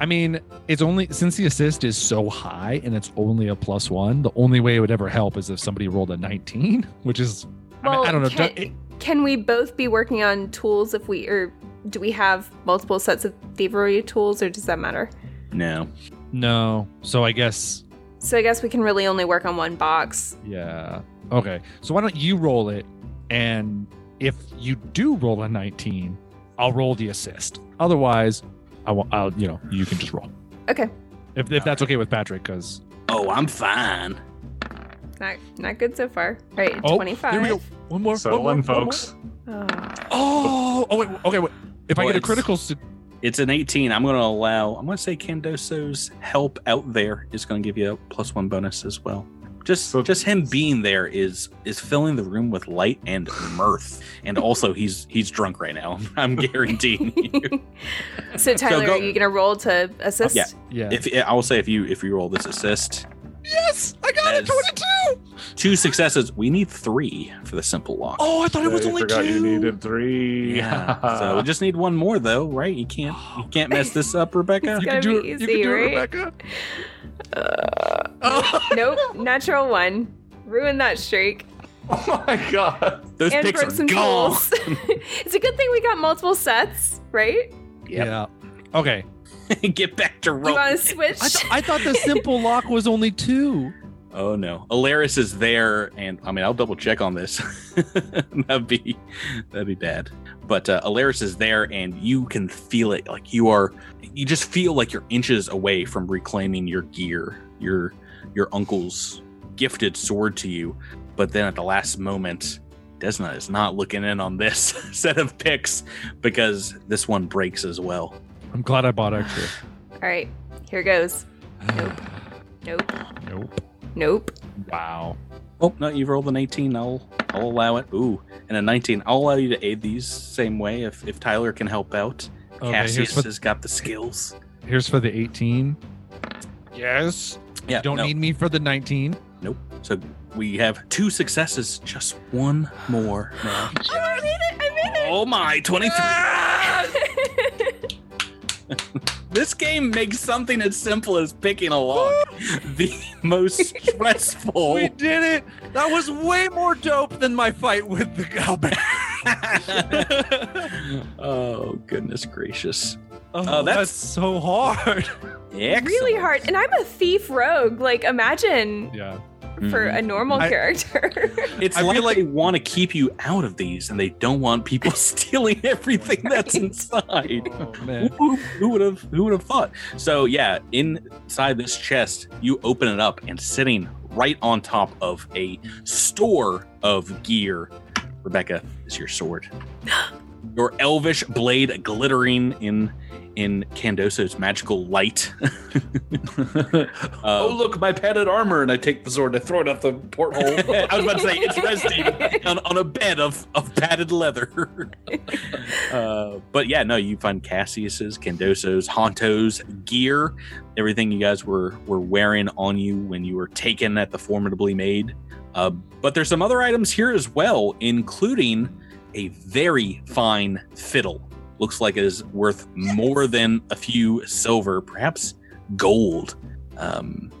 I mean, it's only since the assist is so high and it's only a plus one. The only way it would ever help is if somebody rolled a nineteen, which is I, mean, I don't know. Can, it- can we both be working on tools if we or do we have multiple sets of thievery tools, or does that matter? No. no, so I guess So I guess we can really only work on one box. yeah. Okay, so why don't you roll it, and if you do roll a nineteen, I'll roll the assist. Otherwise, I will. I'll you know you can just roll Okay, if if that's okay with Patrick, because Oh, I'm fine. Not not good so far. Right, Oh, twenty-five. here we go. one more. So one one, more, one more. folks. Oh. Oh, oh wait, okay. Wait. If I get a it's- critical, su- It's an 18. I'm going to allow, I'm going to say Candoso's help out there is going to give you a plus one bonus as well. Just, So- just him being there is is filling the room with light and mirth, and also he's he's drunk right now. I'm guaranteeing you. so Tyler, go- are you gonna roll to assist? yeah. yeah. If I will say if you if you roll this assist, yes, I got it, it. 22. two successes. We need three for the simple lock. Oh, I thought it was I only forgot two. you needed three. Yeah. so we just need one more though, right? You can't oh, you can't mess this up, Rebecca. It's You can do be it. easy, you can do right? it, Rebecca. Uh, nope, natural one. Ruin that streak. Oh my god. Those and picks are some gone. it's a good thing we got multiple sets, right? Yeah. Okay. Get back to You want to switch? I, th- I thought the simple lock was only two. Oh no, Elaerys is there, and I mean I'll double check on this. that'd be that'd be bad. But uh, Elaerys is there, and you can feel it. Like you are, you just feel like you're inches away from reclaiming your gear, your your uncle's gifted sword to you. But then at the last moment, Desna is not looking in on this set of picks because this one breaks as well. I'm glad I bought extra. All right, here goes. Nope. Nope. Nope. Nope. Wow. Oh no, you've rolled an 18. I'll I'll allow it. Ooh, and a 19. I'll allow you to aid these same way if if Tyler can help out. Okay, Cassius for, has got the skills. here's for the 18. Yes. Yeah, You don't no, need me for the 19. Nope. So we have two successes, just one more. Oh, I made it! I made it. Oh my, 23. it! This game makes something as simple as picking a lock the most stressful. We did it. That was way more dope than my fight with the cowbell. oh goodness gracious! Oh, uh, that's- that's so hard. Excellent. really hard. And I'm a thief rogue. Like, imagine Yeah. For Mhm. a normal I- character. It's I like, feel like- they want to keep you out of these, and they don't want people stealing everything that's inside. Oh man. Who, who would have? Who would have thought? So yeah, inside this chest, you open it up, and sitting right on top of a store of gear, Rebecca, is your sword. Your elvish blade glittering in in Candoso's magical light. oh Uh, look, my padded armor, and I take the sword, and I throw it out the porthole. I was about to say it's resting on, on a bed of, of padded leather. uh, but yeah, no, you find Cassius's, Candoso's, Honto's gear, everything you guys were were wearing on you when you were taken at the Formidable Maid. Uh, but there's some other items here as well, including a very fine fiddle. Looks like it is worth more than a few silver, perhaps gold. Um,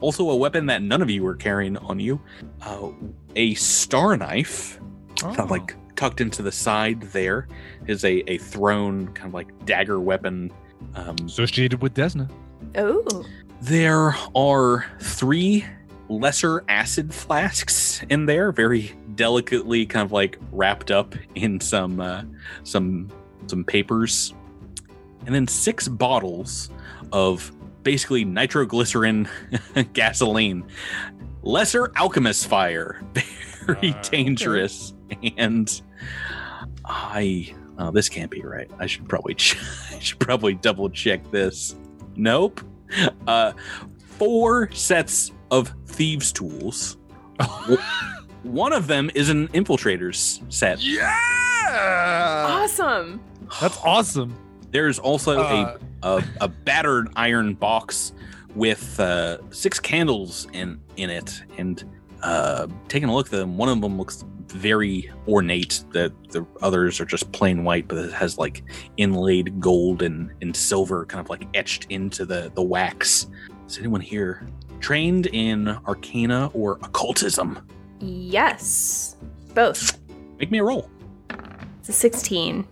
also, a weapon that none of you were carrying on you uh, a star knife, kind of like tucked into the side there, is a, a thrown kind of like dagger weapon. Um, associated with Desna. oh. there are three lesser acid flasks in there, very delicately kind of like wrapped up in some uh, some some papers, and then six bottles of basically nitroglycerin gasoline, lesser alchemist fire, very okay. dangerous, and I. Oh, this can't be right. I should probably ch- I should probably double check this. Nope. Uh, four sets of thieves' tools. One of them is an infiltrator's set. Yeah! Awesome. That's awesome. There's also Uh, a, a a battered iron box with uh, six candles in in it, and uh, taking a look at them, one of them looks very ornate. The the others are just plain white, but it has like inlaid gold and, and silver, kind of like etched into the the wax. Is anyone here trained in arcana or occultism? Yes. Both. Make me a roll. It's a 16.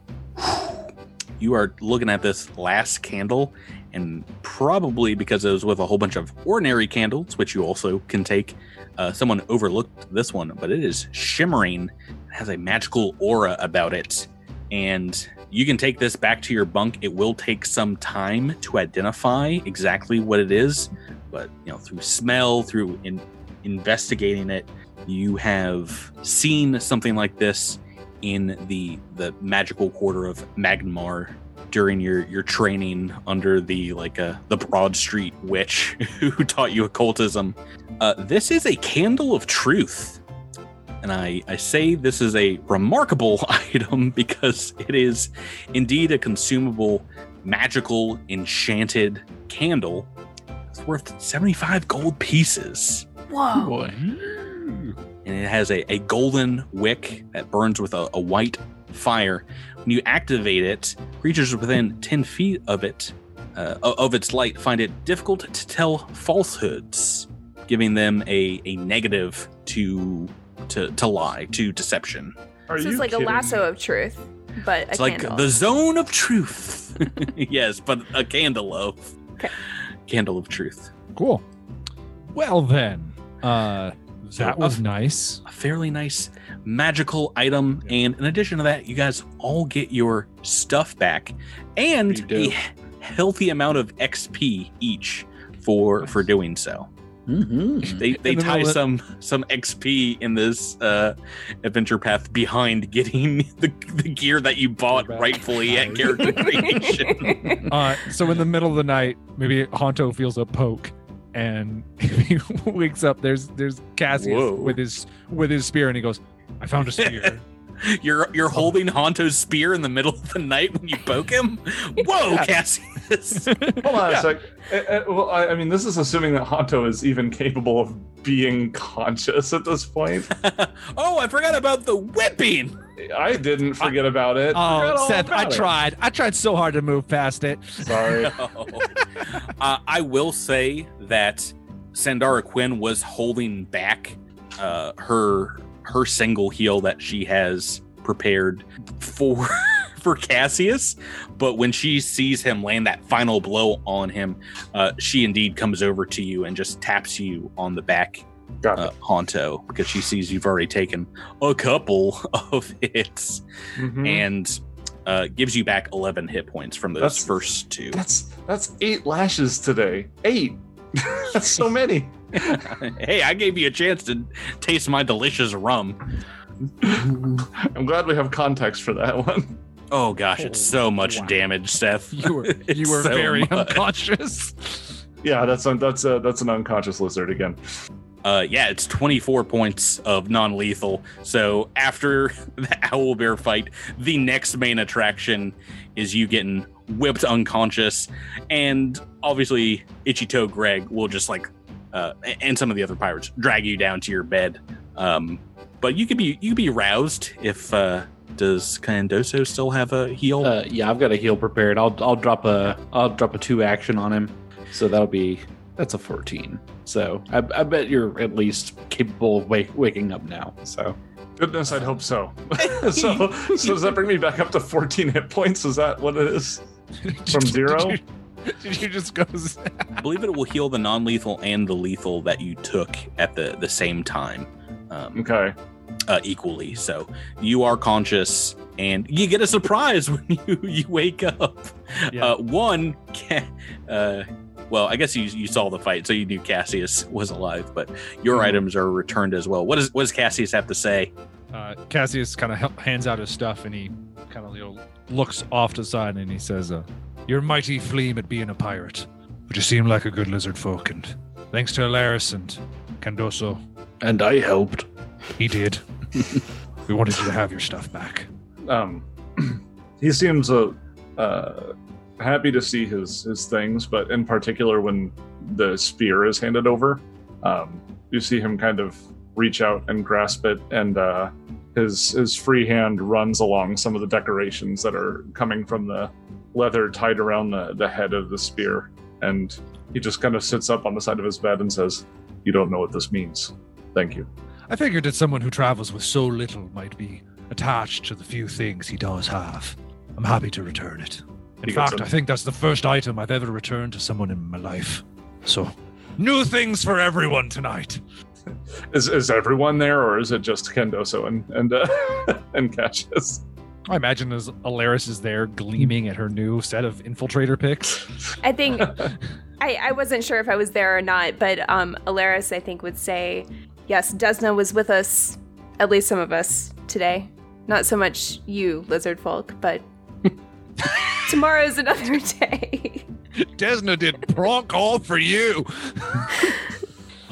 you are looking at this last candle and probably because it was with a whole bunch of ordinary candles which you also can take uh, someone overlooked this one but it is shimmering it has a magical aura about it and you can take this back to your bunk it will take some time to identify exactly what it is but you know through smell through in, investigating it you have seen something like this in the the magical quarter of Magnimar during your your training under the like uh, the Broad Street witch who taught you occultism. Uh, this is a candle of truth, and I I say this is a remarkable item because it is indeed a consumable, magical, enchanted candle. It's worth seventy five gold pieces Whoa. Boy. And it has a, a golden wick that burns with a, a white fire. When you activate it, creatures within 10 feet of it, uh, of its light, find it difficult to tell falsehoods, giving them a, a negative to, to to lie, to deception. Are This you is like kidding a lasso of truth, but It's a like candle. the zone of truth. yes, but a candle of Okay. candle of truth. Cool. Well then, uh, So that a- was nice. a fairly nice magical item. And in addition to that, you guys all get your stuff back and a healthy amount of XP each for for doing so. Mm-hmm. They they tie middle some some XP in this uh, adventure path behind getting the, the gear that you bought rightfully at character creation. Uh, so in the middle of the night, maybe Honto feels a poke, and he wakes up. There's there's Cassius Whoa. with his with his spear, and he goes, "I found a spear." You're you're holding Honto's spear in the middle of the night when you poke him. Whoa, Yeah. Cassius! Hold on Yeah. a sec. Uh, uh, well, I, I mean, this is assuming that Honto is even capable of being conscious at this point. oh, I forgot about the whipping. I didn't forget about it. Oh, Seth, I about it. tried. I tried so hard to move past it. Sorry. No. uh, I will say that Sandara Quinn was holding back uh, her her single heal that she has prepared for for Cassius, but when she sees him land that final blow on him, uh, she indeed comes over to you and just taps you on the back, Got uh, Honto, because she sees you've already taken a couple of hits Mhm. and uh, gives you back 11 hit points from those That's- first two. That's that's eight lashes today. Eight. that's so many. hey, I gave you a chance to taste my delicious rum. I'm glad we have context for that one. Oh gosh, it's so much wow. damage, Seth. You were you were so very much. unconscious. Yeah, that's un- that's a, that's an unconscious lizard again. Uh, yeah, it's 24 points of non-lethal. So after the Owlbear fight, the next main attraction is you getting whipped unconscious, and obviously Ichito Greg will just like, uh, and some of the other pirates drag you down to your bed. Um, but you could be you could be roused if uh, does Candoso still have a heal? Uh, yeah, I've got a heal prepared. I'll I'll drop a I'll drop a two action on him. So that'll be that's a fourteen. So I, I bet you're at least capable of wake, waking up now. So Goodness, I'd hope so. so, so does that bring me back up to 14 hit points? Is that what it is? From zero? Did you, did you just go? I believe it will heal the non-lethal and the lethal that you took at the the same time. Um, Okay. uh, equally. So you are conscious, and you get a surprise when you you wake up. Yeah. Uh, one, ca- uh, well, I guess you you saw the fight, so you knew Cassius was alive, but your Mhm. items are returned as well. What does what does Cassius have to say? Uh, Cassius kind of hands out his stuff and he kind of you know, looks off to the side and he says, uh, "You're mighty fleam at being a pirate, but you seem like a good lizard folk. And thanks to Elaerys and Candoso, And I helped. he did. we wanted you to have your stuff back." um, he seems uh, uh, happy to see his his things, but in particular when the spear is handed over, um, you see him kind of reach out and grasp it, and uh, his his free hand runs along some of the decorations that are coming from the leather tied around the, the head of the spear, and he just kind of sits up on the side of his bed and says, "You don't know what this means. Thank you." I figured that someone who travels with so little might be attached to the few things he does have. I'm happy to return it. In He gets fact, a- I think that's the first item I've ever returned to someone in my life. So, new things for everyone tonight. Is is everyone there, or is it just Candoso and and uh, and Cassius? I imagine as Elaerys is there gleaming at her new set of infiltrator picks. I think I, I wasn't sure if I was there or not, but um, Elaerys, I think, would say, yes, Desna was with us, at least some of us, today. Not so much you, lizard folk, but tomorrow's another day. Desna did bronc all for you.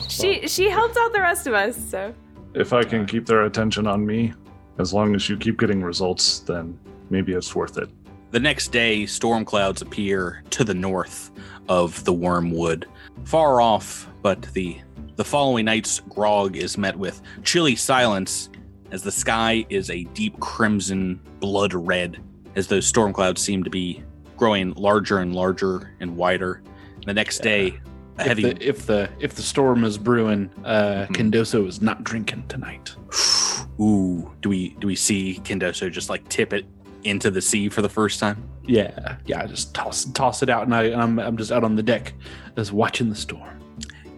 she she helped out the rest of us, so if I can keep their attention on me, as long as you keep getting results, then maybe it's worth it. The next day, storm clouds appear to the north of the Wormwood, far off, but the the following night's grog is met with chilly silence as the sky is a deep crimson blood red as those storm clouds seem to be growing larger and larger and wider. The next day, a If heavy the, if the if the storm is brewing, uh, Mhm. Candoso is not drinking tonight. ooh, do we do we see Candoso just like tip it into the sea for the first time? Yeah, yeah. I just toss toss it out, and I, I'm I'm just out on the deck, just watching the storm.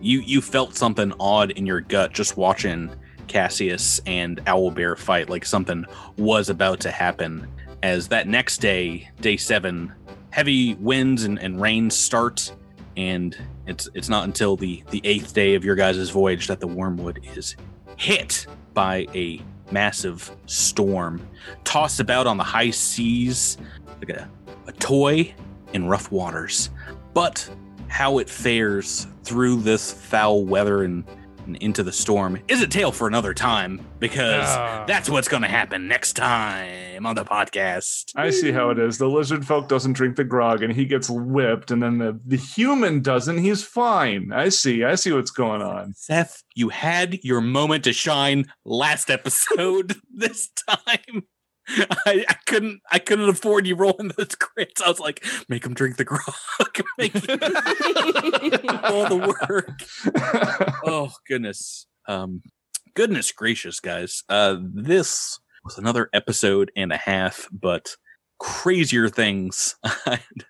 you you felt something odd in your gut just watching Cassius and Owlbear fight, like something was about to happen. As that next day, day seven, heavy winds and, and rain start, and it's it's not until the the eighth day of your guys' voyage that the Wormwood is hit by a massive storm, tossed about on the high seas like a, a toy in rough waters. But how it fares through this foul weather and, and into the storm is a tale for another time because Ah. that's what's going to happen next time on the podcast. I see how it is. The lizard folk doesn't drink the grog and he gets whipped, and then the, the human doesn't. He's fine. I see. I see what's going on. Seth, you had your moment to shine last episode. this time, I, I couldn't. I couldn't afford you rolling those crits. I was like, make him drink the grog. make all the work. oh goodness um goodness gracious guys uh this was another episode and a half but crazier things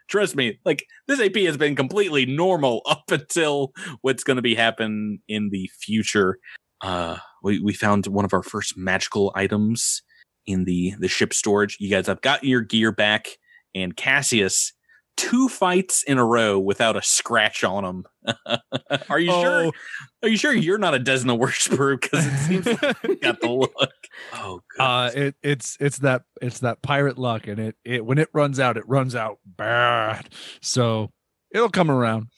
trust me like this ap has been completely normal up until what's going to be happen in the future uh we, we found one of our first magical items in the the ship storage you guys have got your gear back and cassius two fights in a row without a scratch on him are you sure Oh. are you sure you're not a Desna worshiper? Because it seems like you got the look. Oh, Uh, it, it's it's that it's that pirate luck, and it it when it runs out, it runs out bad. So it'll come around.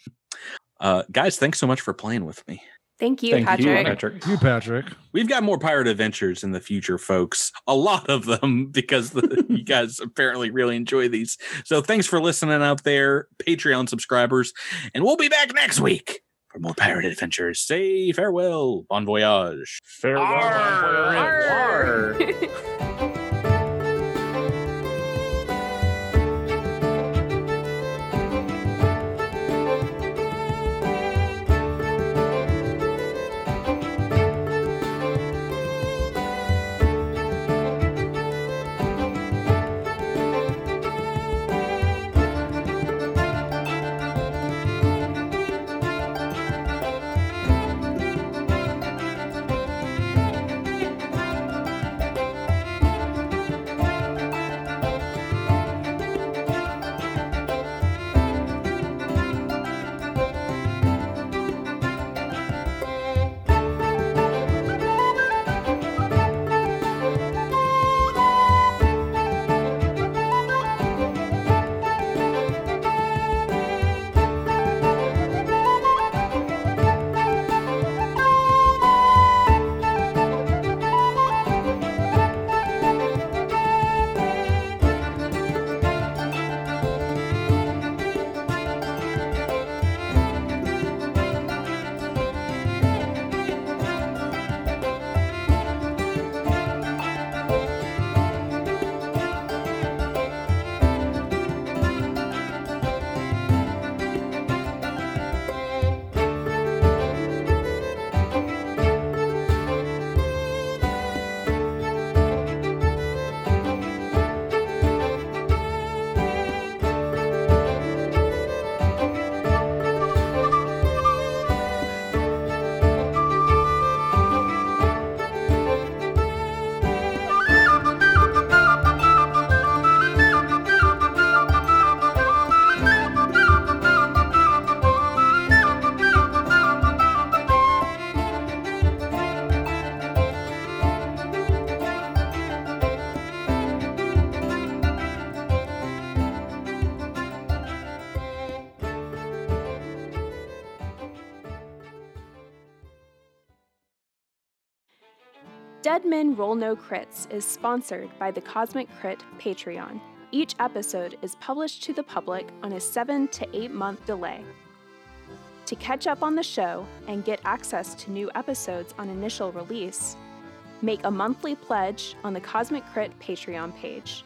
uh, guys, thanks so much for playing with me. Thank you, Thank you, Patrick. Patrick. You, Patrick. We've got more pirate adventures in the future, folks. A lot of them because the, you guys apparently really enjoy these. So thanks for listening out there, Patreon subscribers, and we'll be back next week for more pirate adventures. Say farewell, bon voyage. Farewell. Arr. Dead Men Roll No Crits is sponsored by the Cosmic Crit Patreon. Each episode is published to the public on a 7 to 8 month delay. To catch up on the show and get access to new episodes on initial release, make a monthly pledge on the Cosmic Crit Patreon page.